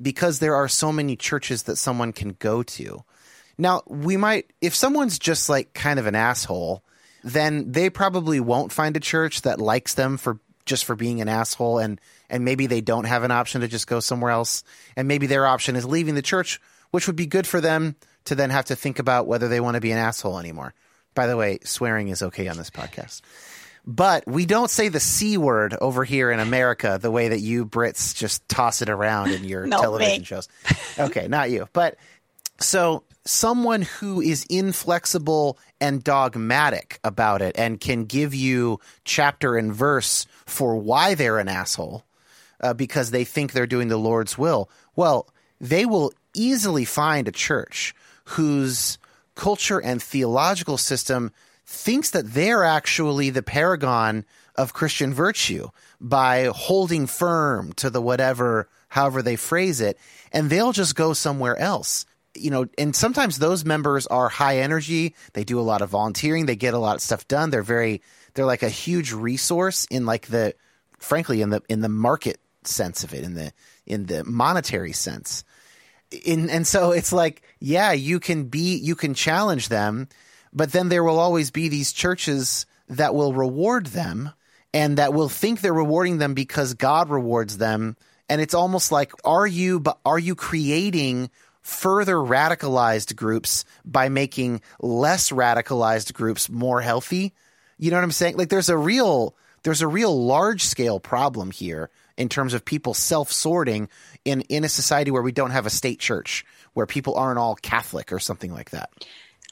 because there are so many churches that someone can go to. Now, we might if someone's just like kind of an asshole, then they probably won't find a church that likes them for just for being an asshole and and maybe they don't have an option to just go somewhere else and maybe their option is leaving the church which would be good for them to then have to think about whether they want to be an asshole anymore. By the way swearing is okay on this podcast. But we don't say the c word over here in america the way that you brits just toss it around in your television me. shows. Okay not you. But so someone who is inflexible and dogmatic about it and can give you chapter and verse for why they're an asshole uh, because they think they're doing the Lord's will, well, they will easily find a church whose culture and theological system thinks that they're actually the paragon of Christian virtue by holding firm to the whatever, however they phrase it, and they'll just go somewhere else. You know, and sometimes those members are high energy. They do a lot of volunteering. They get a lot of stuff done. They're very, they're like a huge resource in like the, frankly, in the in the market sense of it, in the in the monetary sense in, and so it's like, yeah, you can be, you can challenge them, but then there will always be these churches that will reward them and that will think they're rewarding them because God rewards them. And it's almost like, are you, are you creating further radicalized groups by making less radicalized groups more healthy? You know what I'm saying? Like there's a real, there's a real large scale problem here in terms of people self sorting in, in a society where we don't have a state church, where people aren't all Catholic or something like that.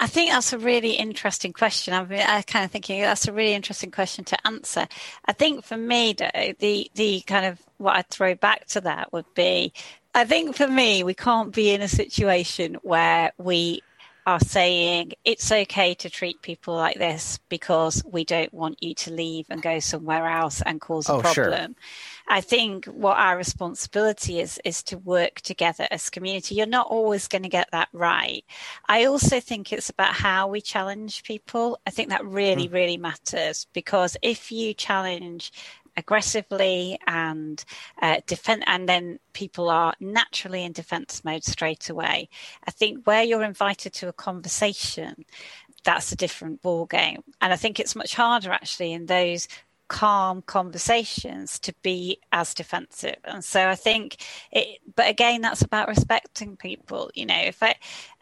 I think that's a really interesting question. I'm, I kind of thinking that's a really interesting question to answer. I think for me, though, the the kind of what I'd throw back to that would be, I think for me, we can't be in a situation where we are saying it's okay to treat people like this because we don't want you to leave and go somewhere else and cause a Oh, sure. I think what our responsibility is is to work together as community. You're not always going to get that right. I also think it's about how we challenge people. I think that really, really matters because if you challenge aggressively and uh, defend, and then people are naturally in defense mode straight away. I think where you're invited to a conversation, that's a different ball game, and I think it's much harder actually in those calm conversations to be as defensive. And so i think it but again that's about respecting people you know. If i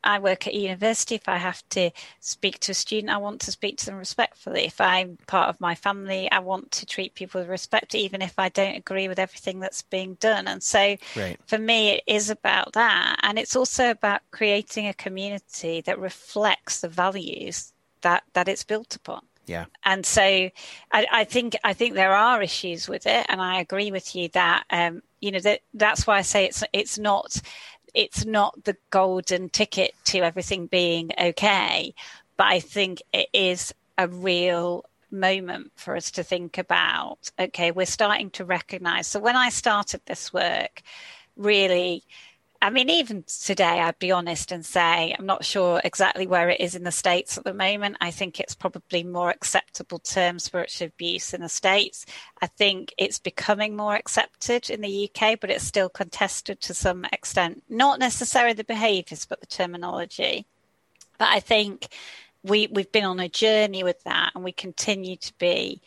i work at a university if i have to speak to a student i want to speak to them respectfully. If i'm part of my family i want to treat people with respect even if i don't agree with everything that's being done. And so Right. for me it is about that. And it's also about creating a community that reflects the values that that it's built upon Yeah. and so I, I think I think there are issues with it, and I agree with you that um, you know that that's why I say it's it's not it's not the golden ticket to everything being okay, but I think it is a real moment for us to think about. Okay, we're starting to recognise. So when I started this work, really. I mean, even today, I'd be honest and say I'm not sure exactly where it is in the States at the moment. I think it's probably more acceptable term spiritual abuse in the States. I think it's becoming more accepted in the UK, but it's still contested to some extent. Not necessarily the behaviours, but the terminology. But I think we, we've been on a journey with that and we continue to be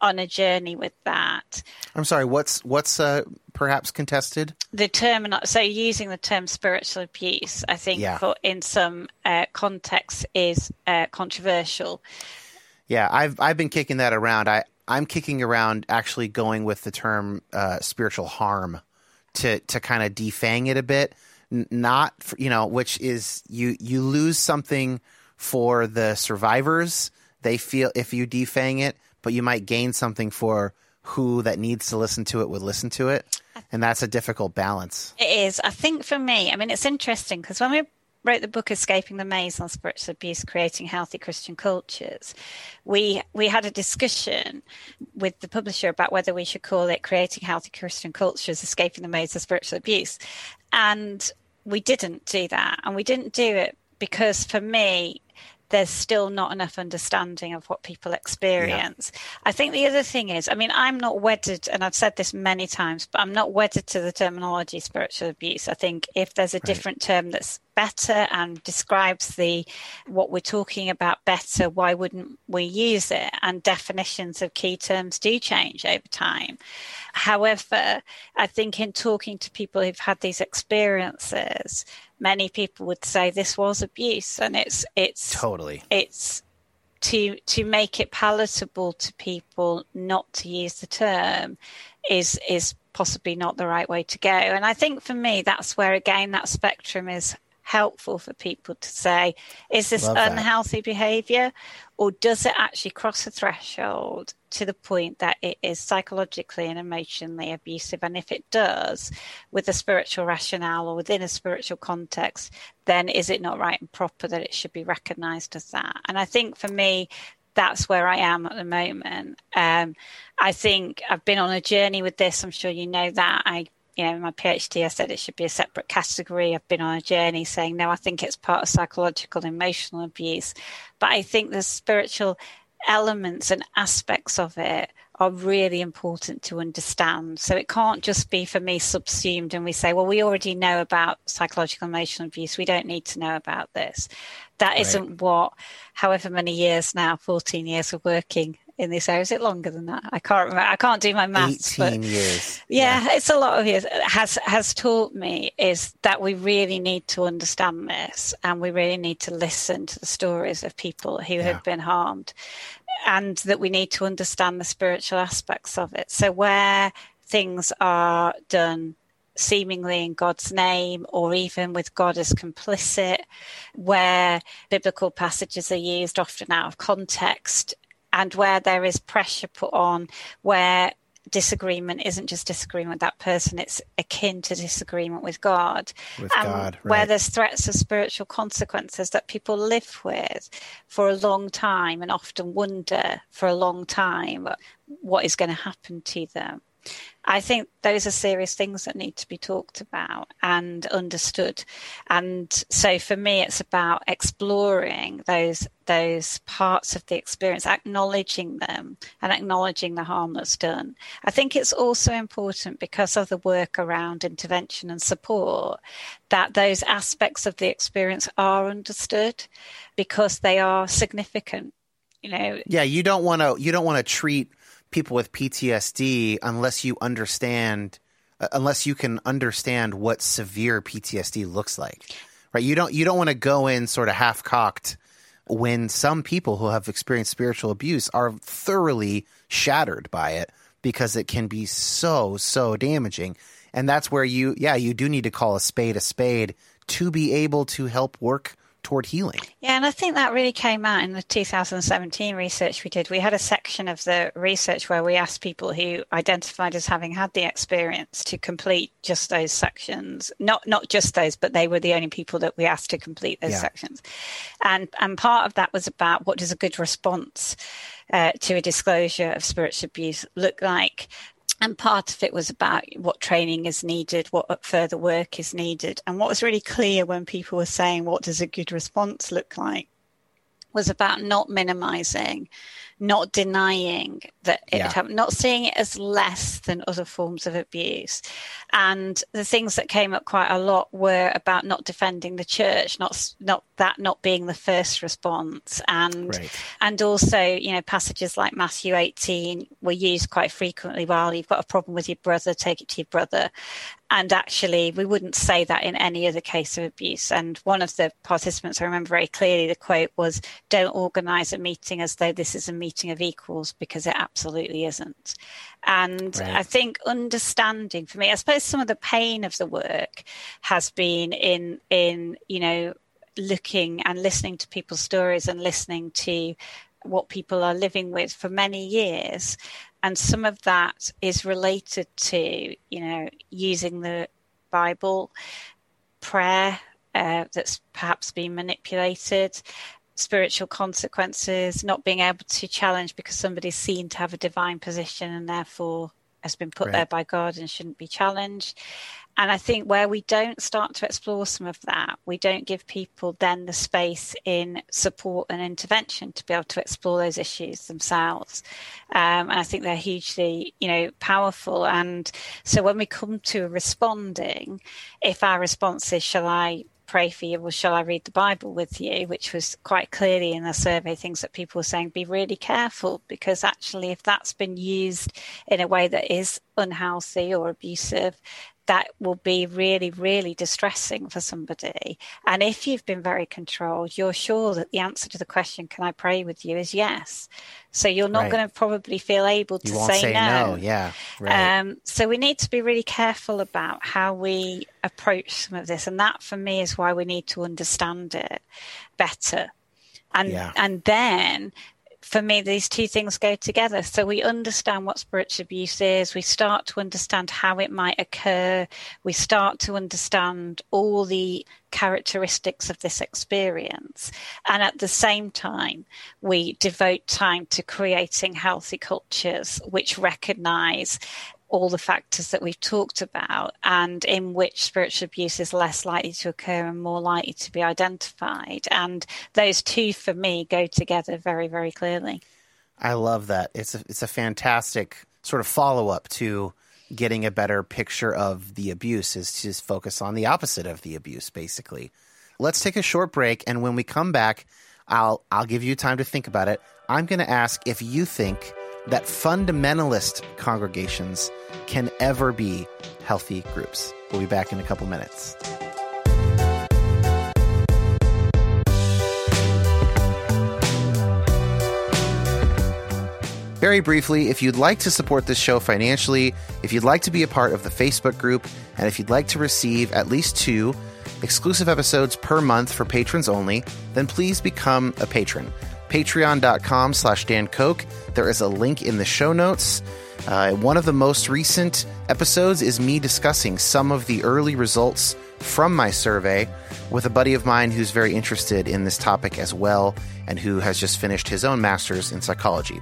on a journey with that. I'm sorry. What's what's uh, perhaps contested? the term so using the term spiritual abuse i think Yeah. for in some uh, contexts is uh, controversial Yeah, I've I've been kicking that around. I I'm kicking around actually going with the term uh, spiritual harm to to kind of defang it a bit N- not for, you know, which is you you lose something for the survivors. They feel if you defang it, but you might gain something for who that needs to listen to it would listen to it, and that's a difficult balance. It is. I think for me, I mean, it's interesting because when we wrote the book Escaping the Maze on Spiritual Abuse, Creating Healthy Christian Cultures, we we had a discussion with the publisher about whether we should call it Creating Healthy Christian Cultures, Escaping the Maze of Spiritual Abuse. And we didn't do that. And we didn't do it because for me, there's still not enough understanding of what people experience. Yeah. I think the other thing is, I mean, I'm not wedded, and I've said this many times, but I'm not wedded to the terminology spiritual abuse. I think if there's a right. different term that's better and describes the what we're talking about better why wouldn't we use it? And definitions of key terms do change over time. However i think in talking to people who've had these experiences many people would say this was abuse and it's it's totally. it's to to make it palatable to people not to use the term is is possibly not the right way to go. And i think for me that's where again that spectrum is helpful for people to say, is this Love unhealthy that. behavior or does it actually cross a threshold to the point that it is psychologically and emotionally abusive? And if it does, with a spiritual rationale or within a spiritual context, then is it not right and proper that it should be recognized as that? And I think for me, that's where I am at the moment. Um, I think I've been on a journey with this. I'm sure you know that. I you know, in my PhD, I said it should be a separate category. I've been on a journey saying, no, I think it's part of psychological emotional abuse. But I think the spiritual elements and aspects of it are really important to understand. So it can't just be for me subsumed and we say, well, we already know about psychological emotional abuse. We don't need to know about this. That right. not what, however many years now, 14 years of working in this area. Is it longer than that? I can't remember. I can't do my maths. Eighteen years. Yeah, yeah, it's a lot of years. Has has taught me is that we really need to understand this, and we really need to listen to the stories of people who yeah. have been harmed, and that we need to understand the spiritual aspects of it. So where things are done seemingly in God's name or even with God as complicit, where biblical passages are used often out of context and where there is pressure put on, where disagreement isn't just disagreement with that person, it's akin to disagreement with God. With and God, right. Where there's threats of spiritual consequences that people live with for a long time and often wonder for a long time what is going to happen to them. I think those are serious things that need to be talked about and understood. And so for me, it's about exploring those those parts of the experience, acknowledging them and acknowledging the harm that's done. I think it's also important because of the work around intervention and support that those aspects of the experience are understood because they are significant. You know, yeah, you don't want to you don't want to treat people with PTSD unless you understand uh, unless you can understand what severe PTSD looks like. Right? You don't you don't want to go in sort of half cocked when some people who have experienced spiritual abuse are thoroughly shattered by it because it can be so so damaging. And that's where you yeah, you do need to call a spade a spade to be able to help work toward healing. Yeah, and I think that really came out in the 2017 research we did. We had a section of the research where we asked people who identified as having had the experience to complete just those sections. Not not just those, but they were the only people that we asked to complete those yeah. sections. And and part of that was about what does a good response uh, to a disclosure of spiritual abuse look like and part of it was about what training is needed, what further work is needed. And what was really clear when people were saying, what does a good response look like, was about not minimizing not denying that it yeah. happened, not seeing it as less than other forms of abuse. And the things that came up quite a lot were about not defending the church, not not that not being the first response, and right. and also you know passages like Matthew 18 were used quite frequently. Well, you've got a problem with your brother, take it to your brother. And actually, we wouldn't say that in any other case of abuse. And one of the participants, I remember very clearly, the quote was, "Don't organise a meeting as though this is a meeting." meeting of equals because it absolutely isn't. And Right. I think understanding for me, I suppose some of the pain of the work has been in in you know looking and listening to people's stories and listening to what people are living with for many years and some of that is related to you know using the bible prayer uh, that's perhaps been manipulated spiritual consequences not being able to challenge because somebody's seen to have a divine position and therefore has been put Right. there by god and shouldn't be challenged and I think where we don't start to explore some of that, we don't give people then the space in support and intervention to be able to explore those issues themselves. Um, and I think they're hugely, you know, powerful. And so when we come to responding, if our response is, shall I pray for you or shall I read the Bible with you, which was quite clearly in the survey things that people were saying, be really careful because actually if that's been used in a way that is unhealthy or abusive, that will be really, really distressing for somebody. And if you've been very controlled, you're sure that the answer to the question, can I pray with you, is yes. So you're not Right. going to probably feel able to won't say, no. Yeah. Right. um, so we need to be really careful about how we approach some of this, and that for me is why we need to understand it better. And Yeah. and then for me, these two things go together. So we understand what spiritual abuse is. We start to understand how it might occur. We start to understand all the characteristics of this experience. And at the same time, we devote time to creating healthy cultures which recognize all the factors that we've talked about and in which spiritual abuse is less likely to occur and more likely to be identified. And those two, for me, go together very, very clearly. I love that. It's a, it's a fantastic sort of follow up to getting a better picture of the abuse is to just focus on the opposite of the abuse basically. Let's take a short break and when we come back, I'll I'll give you time to think about it. I'm going to ask if you think that fundamentalist congregations can ever be healthy groups. We'll be back in a couple minutes. Very briefly, if you'd like to support this show financially, if you'd like to be a part of the Facebook group, and if you'd like to receive at least two exclusive episodes per month for patrons only, then please become a patron. Patreon.com slash Dan Koch. There is a link in the show notes. Uh, one of the most recent episodes is me discussing some of the early results from my survey with a buddy of mine who's very interested in this topic as well and who has just finished his own master's in psychology.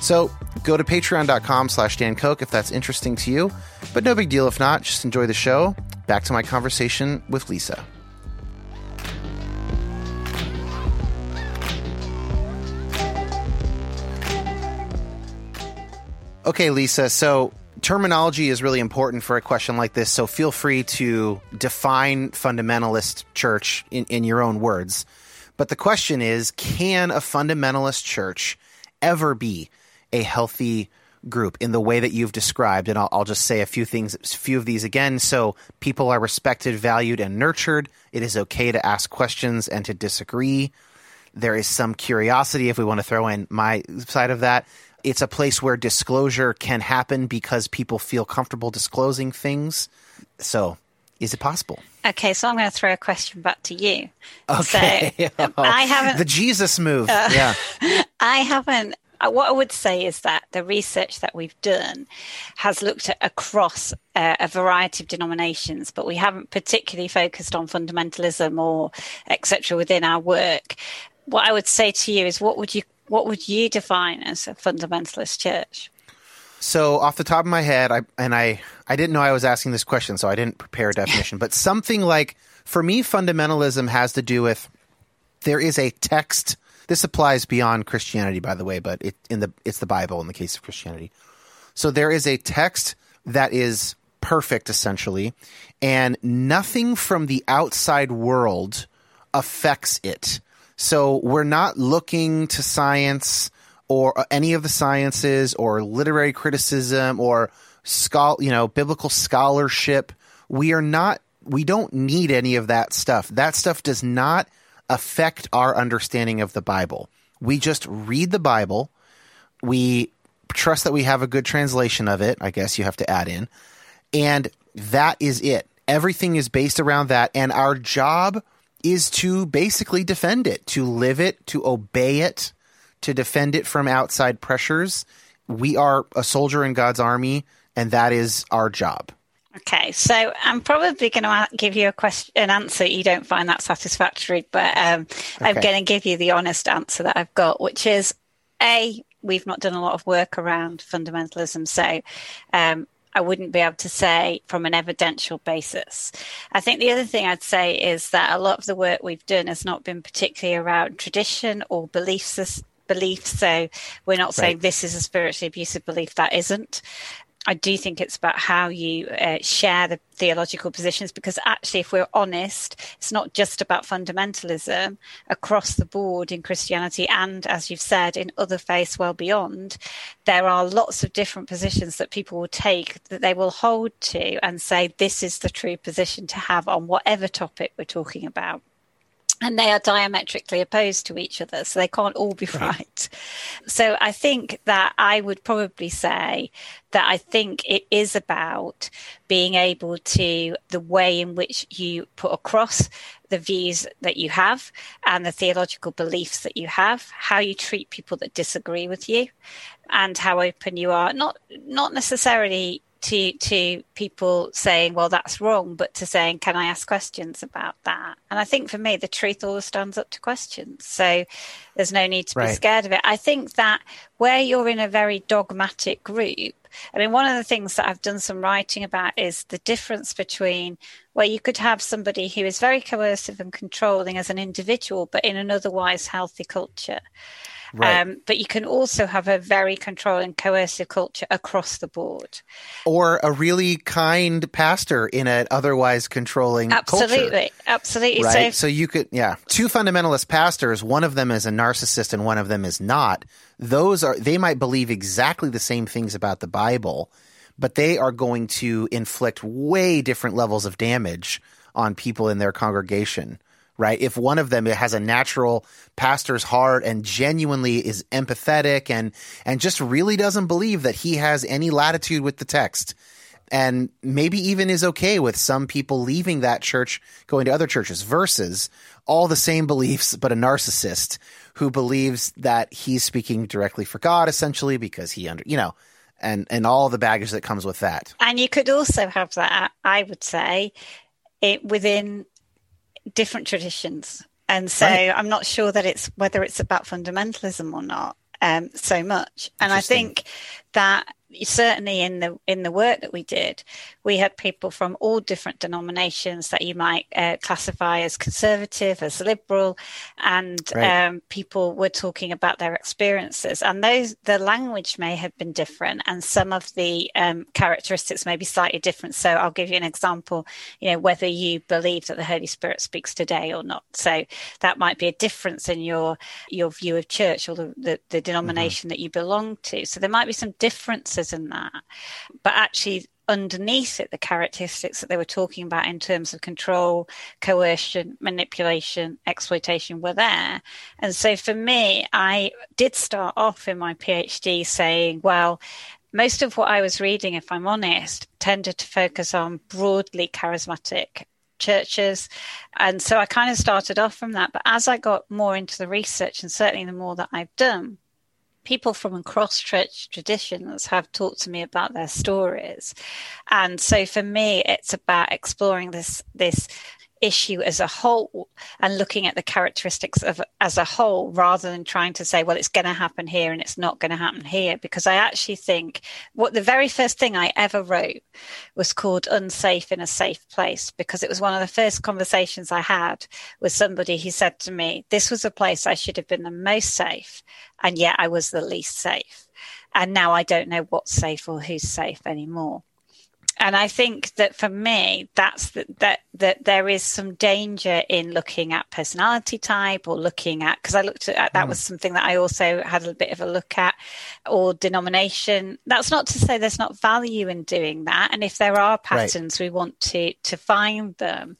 So go to patreon.com slash Dan Koch if that's interesting to you, but no big deal if not. Just enjoy the show. Back to my conversation with Lisa. Okay, Lisa. So terminology is really important for a question like this. So feel free to define fundamentalist church in, in your own words. But the question is can a fundamentalist church ever be a healthy group in the way that you've described? And I'll, I'll just say a few things, a few of these again. So people are respected, valued, and nurtured. It is okay to ask questions and to disagree. There is some curiosity if we want to throw in my side of that. It's a place where disclosure can happen because people feel comfortable disclosing things. So, is it possible? Okay, so I'm going to throw a question back to you. Okay. So, I haven't. the Jesus move. yeah. I haven't. uh, What I would say is that the research that we've done has looked at across uh, a variety of denominations, but we haven't particularly focused on fundamentalism or etc. within our work. What I would say to you is, what would you what would you define as a fundamentalist church? So off the top of my head, I and I I didn't know I was asking this question, so I didn't prepare a definition. but something like for me, fundamentalism has to do with there is a text. This applies beyond Christianity, by the way, but it in the it's the Bible in the case of Christianity. So there is a text that is perfect, essentially, and nothing from the outside world affects it. So we're not looking to science or uh, any of the sciences or literary criticism or schol- you know, biblical scholarship. We are not we don't need any of that stuff. That stuff does not affect our understanding of the Bible. We just read the Bible We trust that we have a good translation of it. I guess you have to add in. And that is it. Everything is based around that. And our job is to basically defend it, to live it, to obey it, to defend it from outside pressures. We are a soldier in God's army, and that is our job. Okay, so I'm probably going to give you a question, an answer you don't find that satisfactory, but um, okay. I'm going to give you the honest answer that I've got, which is a we've not done a lot of work around fundamentalism, so um, I wouldn't be able to say from an evidential basis. I think the other thing I'd say is that a lot of the work we've done has not been particularly around tradition or beliefs. Beliefs, so we're not saying this is a spiritually abusive belief that isn't. I do think it's about how you uh, share the theological positions because actually, if we're honest, it's not just about fundamentalism across the board in Christianity and, as you've said, in other faiths well beyond. There are lots of different positions that people will take that they will hold to and say, this is the true position to have on whatever topic we're talking about and they are diametrically opposed to each other, so they can't all be right. right. So I think that I would probably say that I think it is about being able to, the way in which you put across the views that you have and the theological beliefs that you have, how you treat people that disagree with you, and how open you are. Not, not necessarily to to people saying, "Well, that's wrong," but to saying, "Can I ask questions about that?" And I think for me, the truth always stands up to questions, so there's no need to right. be scared of it. I think that where you're in a very dogmatic group, I mean, one of the things that I've done some writing about is the difference between where you could have somebody who is very coercive and controlling as an individual, but in an otherwise healthy culture. Right. Um, but you can also have a very controlling, coercive culture across the board. Or a really kind pastor in an otherwise controlling absolutely, culture. Absolutely. Right. So, so you could, yeah, two fundamentalist pastors, one of them is a narcissist and one of them is not. Those are, they might believe exactly the same things about the Bible, but they are going to inflict way different levels of damage on people in their congregation right? If one of them has a natural pastor's heart and genuinely is empathetic and and just really doesn't believe that he has any latitude with the text and maybe even is okay with some people leaving that church going to other churches versus all the same beliefs but a narcissist who believes that he's speaking directly for God essentially because he under you know and and all the baggage that comes with that. And you could also have that I would say it within different traditions. And so right. I'm not sure that it's whether it's about fundamentalism or not um, so much. And I think that certainly in the in the work that we did, we had people from all different denominations that you might uh, classify as conservative, as liberal, and right. um, people were talking about their experiences. And those the language may have been different, and some of the um, characteristics may be slightly different. So I'll give you an example. You know whether you believe that the Holy Spirit speaks today or not. So that might be a difference in your your view of church or the the, the denomination mm-hmm. that you belong to. So there might be some differences in that, but actually underneath it the characteristics that they were talking about in terms of control, coercion, manipulation, exploitation were there. And so for me, I did start off in my PhD saying, well, most of what I was reading, if I'm honest, tended to focus on broadly charismatic churches. And so I kind of started off from that. But as I got more into the research, and certainly the more that I've done, people from across church traditions have talked to me about their stories. And so for me it's about exploring this this issue as a whole and looking at the characteristics of as a whole rather than trying to say well it's going to happen here and it's not going to happen here. Because i actually think what the very first thing i ever wrote was called unsafe in a safe place because it was one of the first conversations i had with somebody who said to me this was a place i should have been the most safe and yet i was the least safe. And now i don't know what's safe or who's safe anymore and I think that for me, that's the, that that there is some danger in looking at personality type or looking at because I looked at that mm. was something that I also had a bit of a look at or denomination. That's not to say there's not value in doing that, and if there are patterns, right. we want to to find them.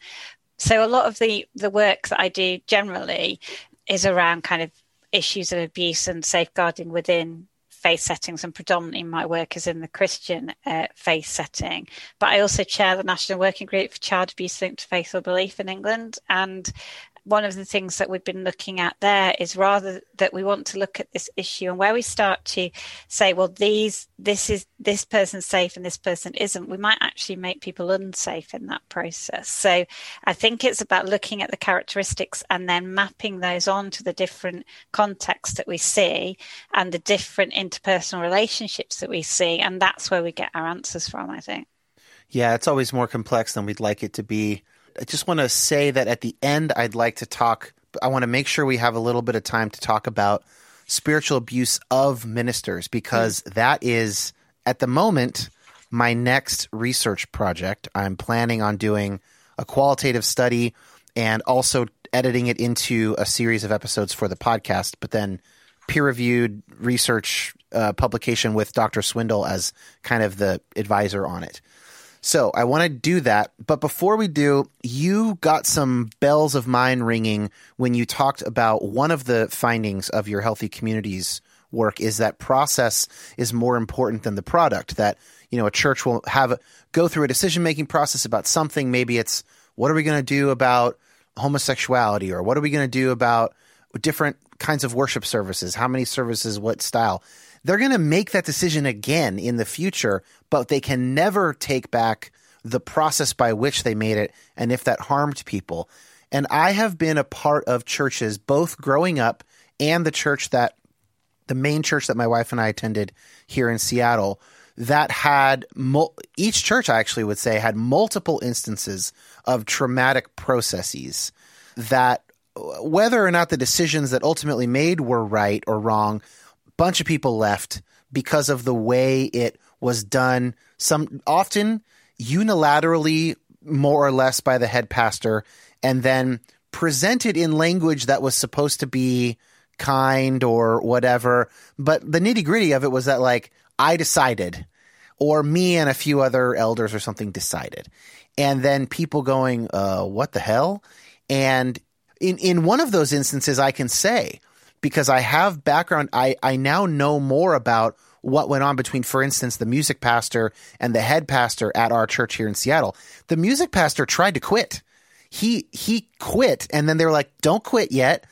So a lot of the the work that I do generally is around kind of issues of abuse and safeguarding within faith settings, and predominantly my work is in the Christian uh, faith setting. But I also chair the National Working Group for Child Abuse Linked to Faith or Belief in England, and one of the things that we've been looking at there is rather that we want to look at this issue and where we start to say, well, these, this is, this person's safe and this person isn't, we might actually make people unsafe in that process. So I think it's about looking at the characteristics and then mapping those onto the different contexts that we see and the different interpersonal relationships that we see. And that's where we get our answers from, I think. Yeah, it's always more complex than we'd like it to be. I just want to say that at the end, I'd like to talk. I want to make sure we have a little bit of time to talk about spiritual abuse of ministers because mm. that is, at the moment, my next research project. I'm planning on doing a qualitative study and also editing it into a series of episodes for the podcast, but then peer reviewed research uh, publication with Dr. Swindle as kind of the advisor on it. So I want to do that. But before we do, you got some bells of mine ringing when you talked about one of the findings of your healthy communities work is that process is more important than the product. That, you know, a church will have go through a decision making process about something. Maybe it's what are we going to do about homosexuality or what are we going to do about different kinds of worship services? How many services, what style? They're going to make that decision again in the future, but they can never take back the process by which they made it and if that harmed people. And I have been a part of churches, both growing up and the church that the main church that my wife and I attended here in Seattle that had each church I actually would say had multiple instances of traumatic processes that whether or not the decisions that ultimately made were right or wrong bunch of people left because of the way it was done. Some often unilaterally, more or less, by the head pastor, and then presented in language that was supposed to be kind or whatever. But the nitty gritty of it was that, like, I decided, or me and a few other elders or something decided. And then people going, uh, what the hell? And in, in one of those instances, I can say, because I have background. I, I now know more about what went on between, for instance, the music pastor and the head pastor at our church here in Seattle. The music pastor tried to quit. He he quit, and then they were like, "Don't quit yet."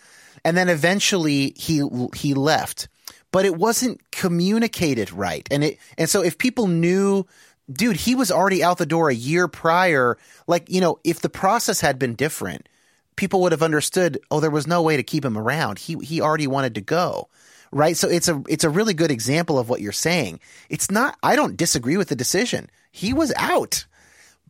And then eventually he he left, but it wasn't communicated right. And it and so if people knew, dude, he was already out the door a year prior. Like you know, if the process had been different, people would have understood, oh, there was no way to keep him around. He he already wanted to go. Right? So it's a it's a really good example of what you're saying. It's not I don't disagree with the decision. He was out.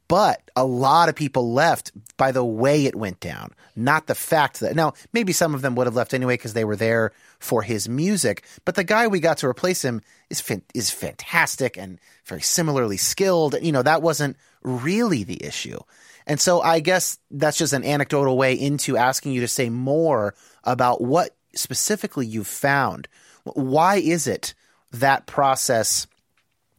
But a lot of people left by the way it went down, not the fact that now maybe some of them would have left anyway because they were there for his music. But the guy we got to replace him is is fantastic and very similarly skilled. You know that wasn't really the issue. And so I guess that's just an anecdotal way into asking you to say more about what specifically you've found. Why is it that process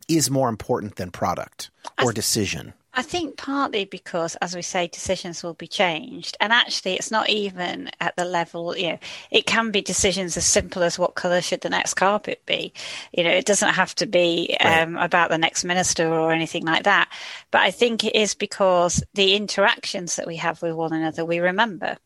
is more important than product or decision? I think partly because, as we say, decisions will be changed. And actually, it's not even at the level, you know, it can be decisions as simple as what colour should the next carpet be. You know, it doesn't have to be um, right. about the next minister or anything like that. But I think it is because the interactions that we have with one another, we remember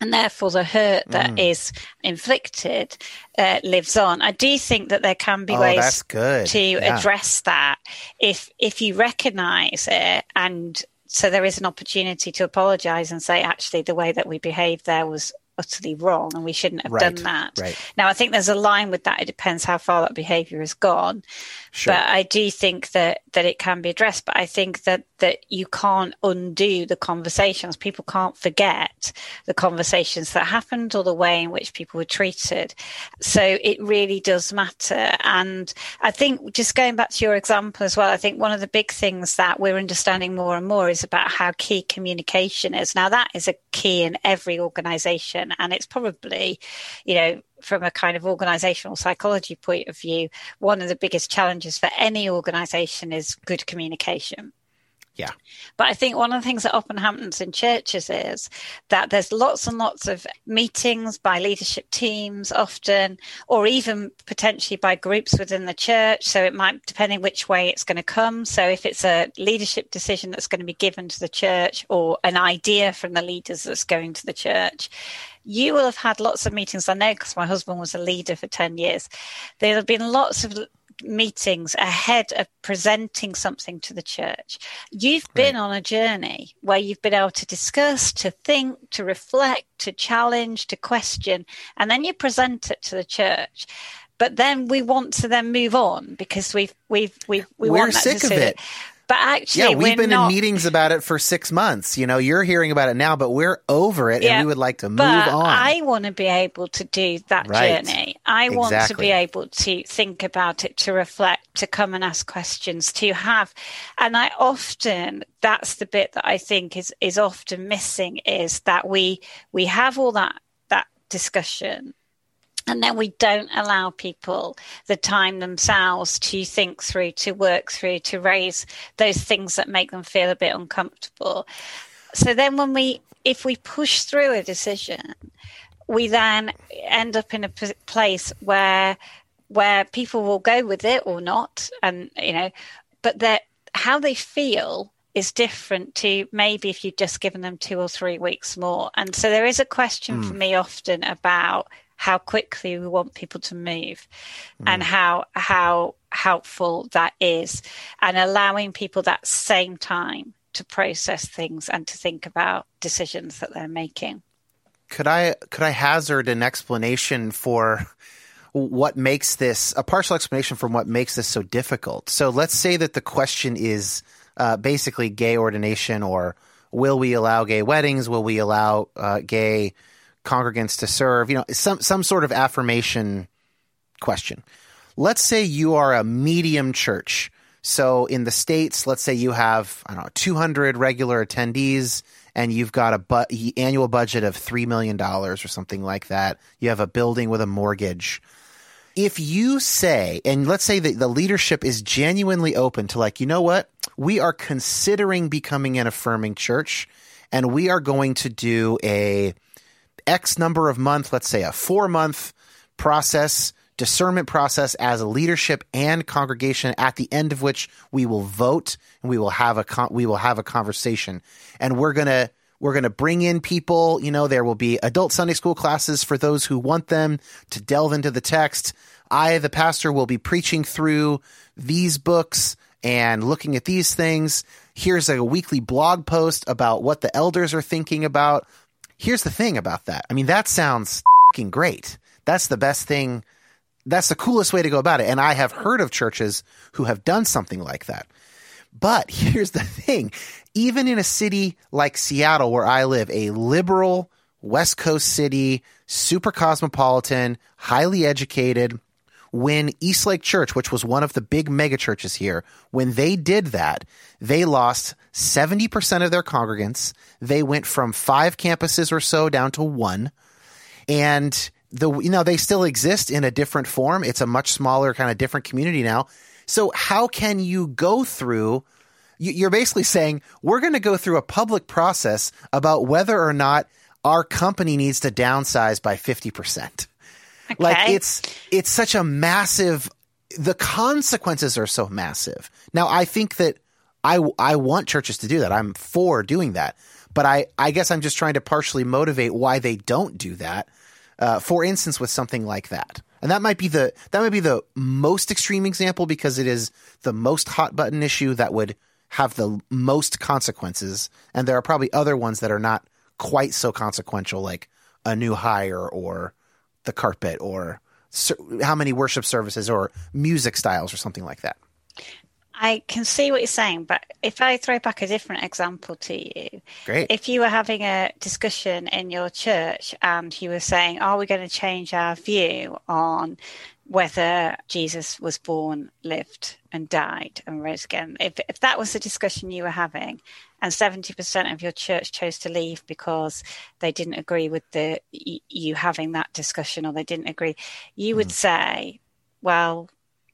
and therefore the hurt that mm. is inflicted uh, lives on. I do think that there can be oh, ways to yeah. address that if if you recognise it and so there is an opportunity to apologise and say actually the way that we behaved there was utterly wrong and we shouldn't have right, done that. Right. Now, I think there's a line with that. It depends how far that behavior has gone. Sure. But I do think that, that it can be addressed. But I think that, that you can't undo the conversations. People can't forget the conversations that happened or the way in which people were treated. So it really does matter. And I think just going back to your example as well, I think one of the big things that we're understanding more and more is about how key communication is. Now, that is a key in every organization and it's probably, you know, from a kind of organizational psychology point of view, one of the biggest challenges for any organization is good communication. Yeah. But I think one of the things that often happens in churches is that there's lots and lots of meetings by leadership teams, often, or even potentially by groups within the church. So it might, depending which way it's going to come. So if it's a leadership decision that's going to be given to the church or an idea from the leaders that's going to the church, you will have had lots of meetings. I know because my husband was a leader for 10 years. There have been lots of meetings ahead of presenting something to the church. You've been right. on a journey where you've been able to discuss, to think, to reflect, to challenge, to question, and then you present it to the church. But then we want to then move on because we've we've we've we We're want that sick of it. But actually, yeah, we've been not, in meetings about it for six months. You know, you're hearing about it now, but we're over it, yeah, and we would like to move on. I want to be able to do that right. journey. I exactly. want to be able to think about it, to reflect, to come and ask questions, to have. And I often that's the bit that I think is is often missing is that we we have all that that discussion and then we don't allow people the time themselves to think through, to work through, to raise those things that make them feel a bit uncomfortable. So then, when we, if we push through a decision, we then end up in a place where where people will go with it or not, and you know, but that how they feel is different to maybe if you've just given them two or three weeks more. And so there is a question mm. for me often about how quickly we want people to move mm. and how how helpful that is and allowing people that same time to process things and to think about decisions that they're making. Could i could i hazard an explanation for what makes this a partial explanation from what makes this so difficult? So let's say that the question is uh, basically gay ordination or will we allow gay weddings? Will we allow uh, gay congregants to serve, you know, some some sort of affirmation question. Let's say you are a medium church. So in the states, let's say you have I don't know 200 regular attendees and you've got a bu- annual budget of 3 million dollars or something like that. You have a building with a mortgage. If you say and let's say that the leadership is genuinely open to like, you know what? We are considering becoming an affirming church and we are going to do a X number of months, let's say a four month process, discernment process as a leadership and congregation at the end of which we will vote and we will have a con- we will have a conversation and we're going to we're going to bring in people, you know, there will be adult Sunday school classes for those who want them to delve into the text. I the pastor will be preaching through these books and looking at these things. Here's a weekly blog post about what the elders are thinking about Here's the thing about that. I mean, that sounds fucking great. That's the best thing. That's the coolest way to go about it. And I have heard of churches who have done something like that. But here's the thing even in a city like Seattle, where I live, a liberal West Coast city, super cosmopolitan, highly educated, when Eastlake Church, which was one of the big mega churches here, when they did that, they lost 70% of their congregants. They went from five campuses or so down to one. And the you know, they still exist in a different form. It's a much smaller kind of different community now. So how can you go through you're basically saying we're going to go through a public process about whether or not our company needs to downsize by 50%. Okay. Like it's it's such a massive the consequences are so massive. Now I think that I I want churches to do that. I'm for doing that. But I I guess I'm just trying to partially motivate why they don't do that. Uh, for instance with something like that. And that might be the that might be the most extreme example because it is the most hot button issue that would have the most consequences and there are probably other ones that are not quite so consequential like a new hire or the carpet or how many worship services or music styles or something like that. I can see what you're saying, but if I throw back a different example to you, great. If you were having a discussion in your church and you were saying, "Are we going to change our view on whether Jesus was born, lived, and died and rose again?" If if that was the discussion you were having, and 70% of your church chose to leave because they didn't agree with the you having that discussion or they didn't agree you would mm. say well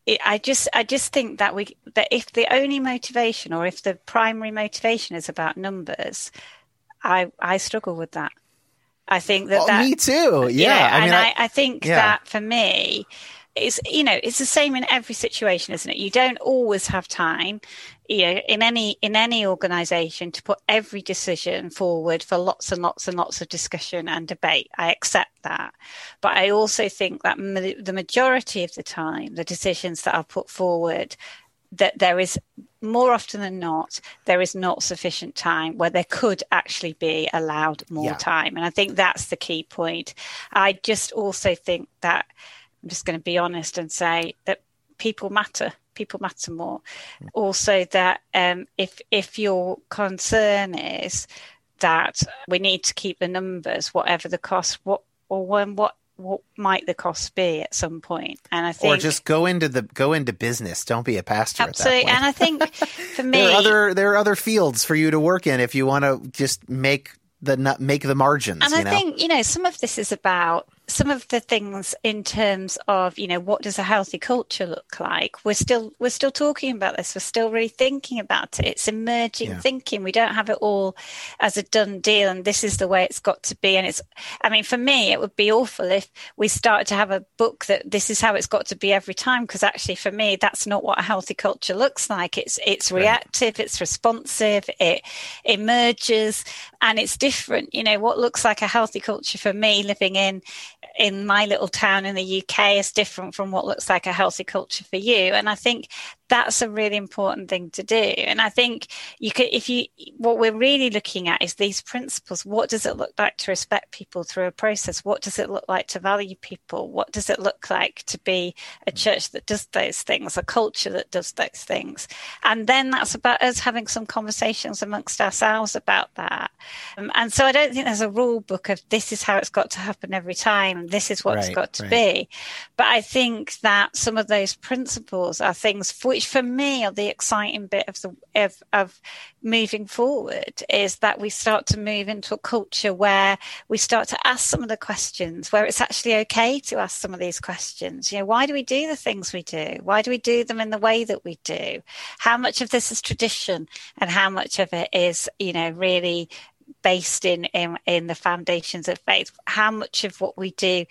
it, I just I just think that we that if the only motivation or if the primary motivation is about numbers, I I struggle with that. I think that, oh, that me too. Yeah, yeah I mean, and I, I, I think yeah. that for me, it's you know it's the same in every situation isn't it you don't always have time you know in any in any organization to put every decision forward for lots and lots and lots of discussion and debate. I accept that. But i also think that ma- the majority of the time the decisions that are put forward that there is more often than not there is not sufficient time where there could actually be allowed more Yeah. time. And i think that's the key point. I just also think that I'm just going to be honest and say that people matter. People matter more. Also, that um, if if your concern is that we need to keep the numbers, whatever the cost, what or when what what might the cost be at some point? And I think or just go into the go into business. Don't be a pastor. absolutely. And. I think for me, there are other there are other fields for you to work in if you want to just make the make the margins. And I know? think, you know, some of this is about some of the things in terms of, you know, what does a healthy culture look like? We're still we're still talking about this. We're still really thinking about it. It's emerging Yeah. thinking. We don't have it all as a done deal and this is the way it's got to be. And it's I mean, for me it would be awful if we started to have a book that this is how it's got to be every time, because actually for me that's not what a healthy culture looks like. It's it's reactive, it's responsive, it emerges and it's different. You know, what looks like a healthy culture for me living in in my little town in the UK is different from what looks like a healthy culture for you. And I think that's a really important thing to do. And I think you could, if you, what we're really looking at is these principles. What does it look like to respect people through a process? What does it look like to value people? What does it look like to be a church that does those things, a culture that does those things? And then that's about us having some conversations amongst ourselves about that. Um, and so I don't think there's a rule book of this is how it's got to happen every time this is what it's Right, got to right. be. But I think that some of those principles are things for which, for me, are the exciting bit of the of, of moving forward is that we start to move into a culture where we start to ask some of the questions, where it's actually okay to ask some of these questions. You know, why do we do the things we do? Why do we do them in the way that we do? How much of this is tradition, and how much of it is, you know, really based in, in in the foundations of faith. How much of what we do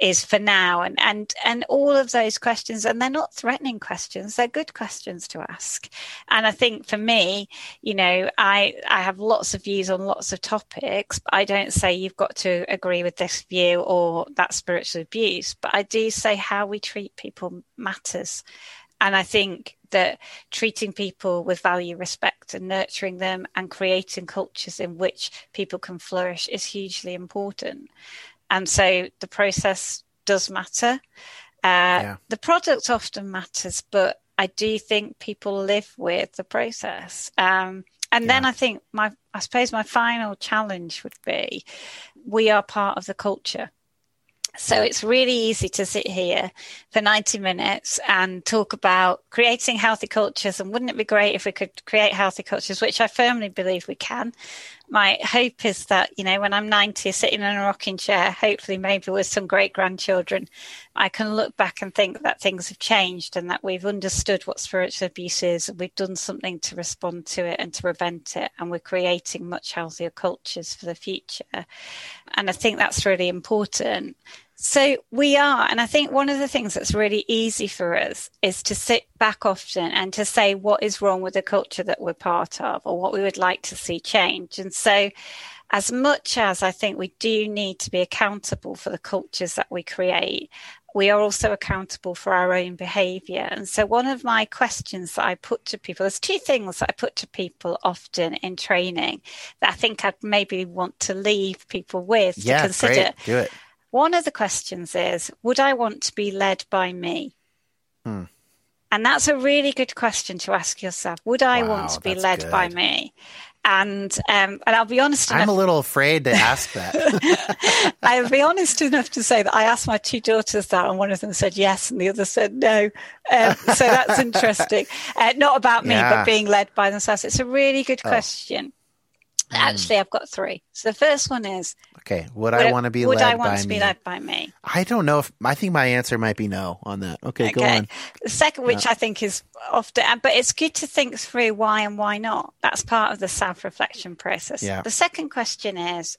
is for now and and and all of those questions and they're not threatening questions they're good questions to ask. And i think for me you know i i have lots of views on lots of topics but i don't say you've got to agree with this view or that spiritual abuse but i do say how we treat people matters and I think that treating people with value, respect, and nurturing them and creating cultures in which people can flourish is hugely important. And so the process does matter. Uh, Yeah. The product often matters, but I do think people live with the process. Um, and then I think my, I suppose my final challenge would be we are part of the culture. So it's really easy to sit here for 90 minutes and talk about creating healthy cultures. And wouldn't it be great if we could create healthy cultures, which I firmly believe we can? My hope is that, you know, when I'm 90, sitting in a rocking chair, hopefully maybe with some great grandchildren, I can look back and think that things have changed and that we've understood what spiritual abuse is and we've done something to respond to it and to prevent it. And we're creating much healthier cultures for the future. And I think that's really important. So we are, and I think one of the things that's really easy for us is to sit back often and to say what is wrong with the culture that we're part of or what we would like to see change. And so, as much as I think we do need to be accountable for the cultures that we create, we are also accountable for our own behavior. And so, one of my questions that I put to people, there's two things that I put to people often in training that I think I'd maybe want to leave people with yeah, to consider. great. Do it. One of the questions is Would I want to be led by me? Hmm. And that's a really good question to ask yourself. Would I Wow, want to be led by me? And um, and I'll be honest I'm a little afraid to ask that. I'll be honest enough to say that I asked my two daughters that, and one of them said yes, and the other said no. Um, so that's interesting. Uh, not about me, Yeah. but being led by themselves. It's a really good Oh. question. Actually, I've got three. So the first one is Okay, would, I want to be would led I want by to me? be led by me? I don't know if I think my answer might be no on that. Okay, go on. The second, which I think is often, but it's good to think through why and why not. That's part of the self reflection process. Yeah. The second question is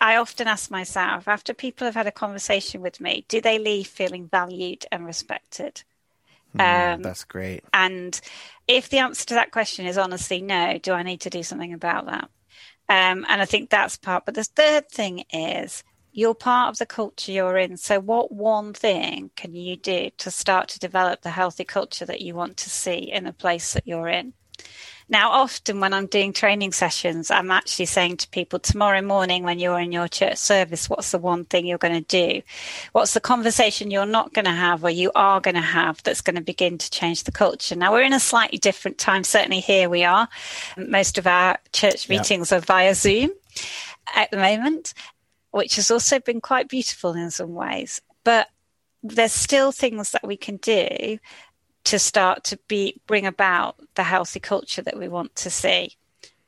I often ask myself after people have had a conversation with me, do they leave feeling valued and respected? Mm, Um, That's great. And if the answer to that question is honestly no, do I need to do something about that? Um, and I think that's part. But the third thing is you're part of the culture you're in. So, what one thing can you do to start to develop the healthy culture that you want to see in the place that you're in? Now, often when I'm doing training sessions, I'm actually saying to people tomorrow morning when you're in your church service, what's the one thing you're going to do? What's the conversation you're not going to have or you are going to have that's going to begin to change the culture? Now, we're in a slightly different time. Certainly here we are. Most of our church meetings are via Zoom at the moment, which has also been quite beautiful in some ways. But there's still things that we can do to start to be bring about the healthy culture that we want to see.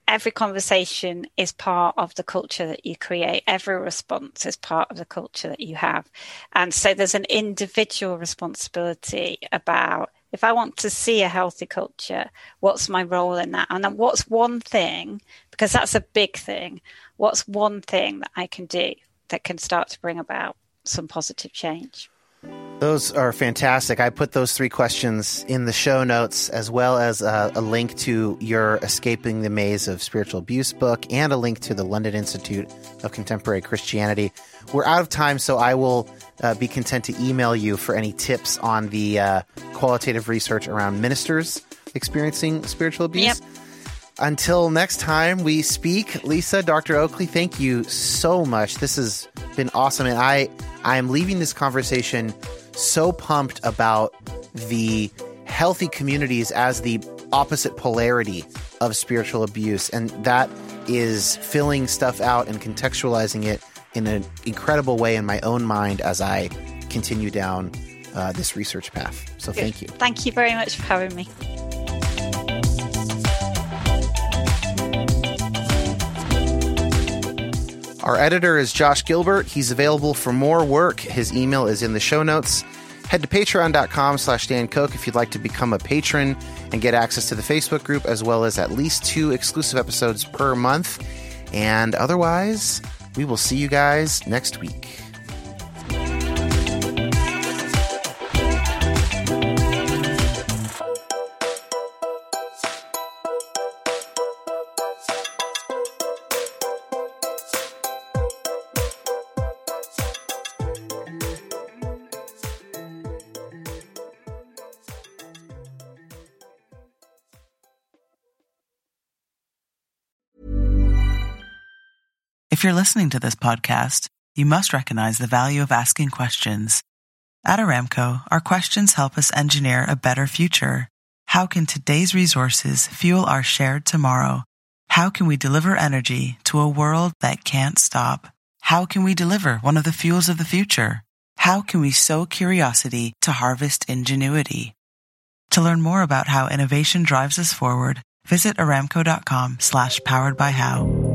Every conversation is part of the culture that you create. Every response is part of the culture that you have. And so there's an individual responsibility about if I want to see a healthy culture, what's my role in that? And then what's one thing, because that's a big thing, what's one thing that I can do that can start to bring about some positive change? Those are fantastic. I put those three questions in the show notes, as well as uh, a link to your Escaping the Maze of Spiritual Abuse book and a link to the London Institute of Contemporary Christianity. We're out of time, so I will uh, be content to email you for any tips on the uh, qualitative research around ministers experiencing spiritual abuse. Yep. Until next time we speak, Lisa, Dr. Oakley, thank you so much. This has been awesome. And I, I am leaving this conversation so pumped about the healthy communities as the opposite polarity of spiritual abuse. And that is filling stuff out and contextualizing it in an incredible way in my own mind as I continue down uh, this research path. So thank you. Thank you very much for having me. Our editor is Josh Gilbert. He's available for more work. His email is in the show notes. Head to patreon.com slash Dan Koch if you'd like to become a patron and get access to the Facebook group as well as at least two exclusive episodes per month. And otherwise, we will see you guys next week. You're listening to this podcast, you must recognize the value of asking questions. At Aramco, our questions help us engineer a better future. How can today's resources fuel our shared tomorrow? How can we deliver energy to a world that can't stop? How can we deliver one of the fuels of the future? How can we sow curiosity to harvest ingenuity? To learn more about how innovation drives us forward, visit aramco.com slash powered by how.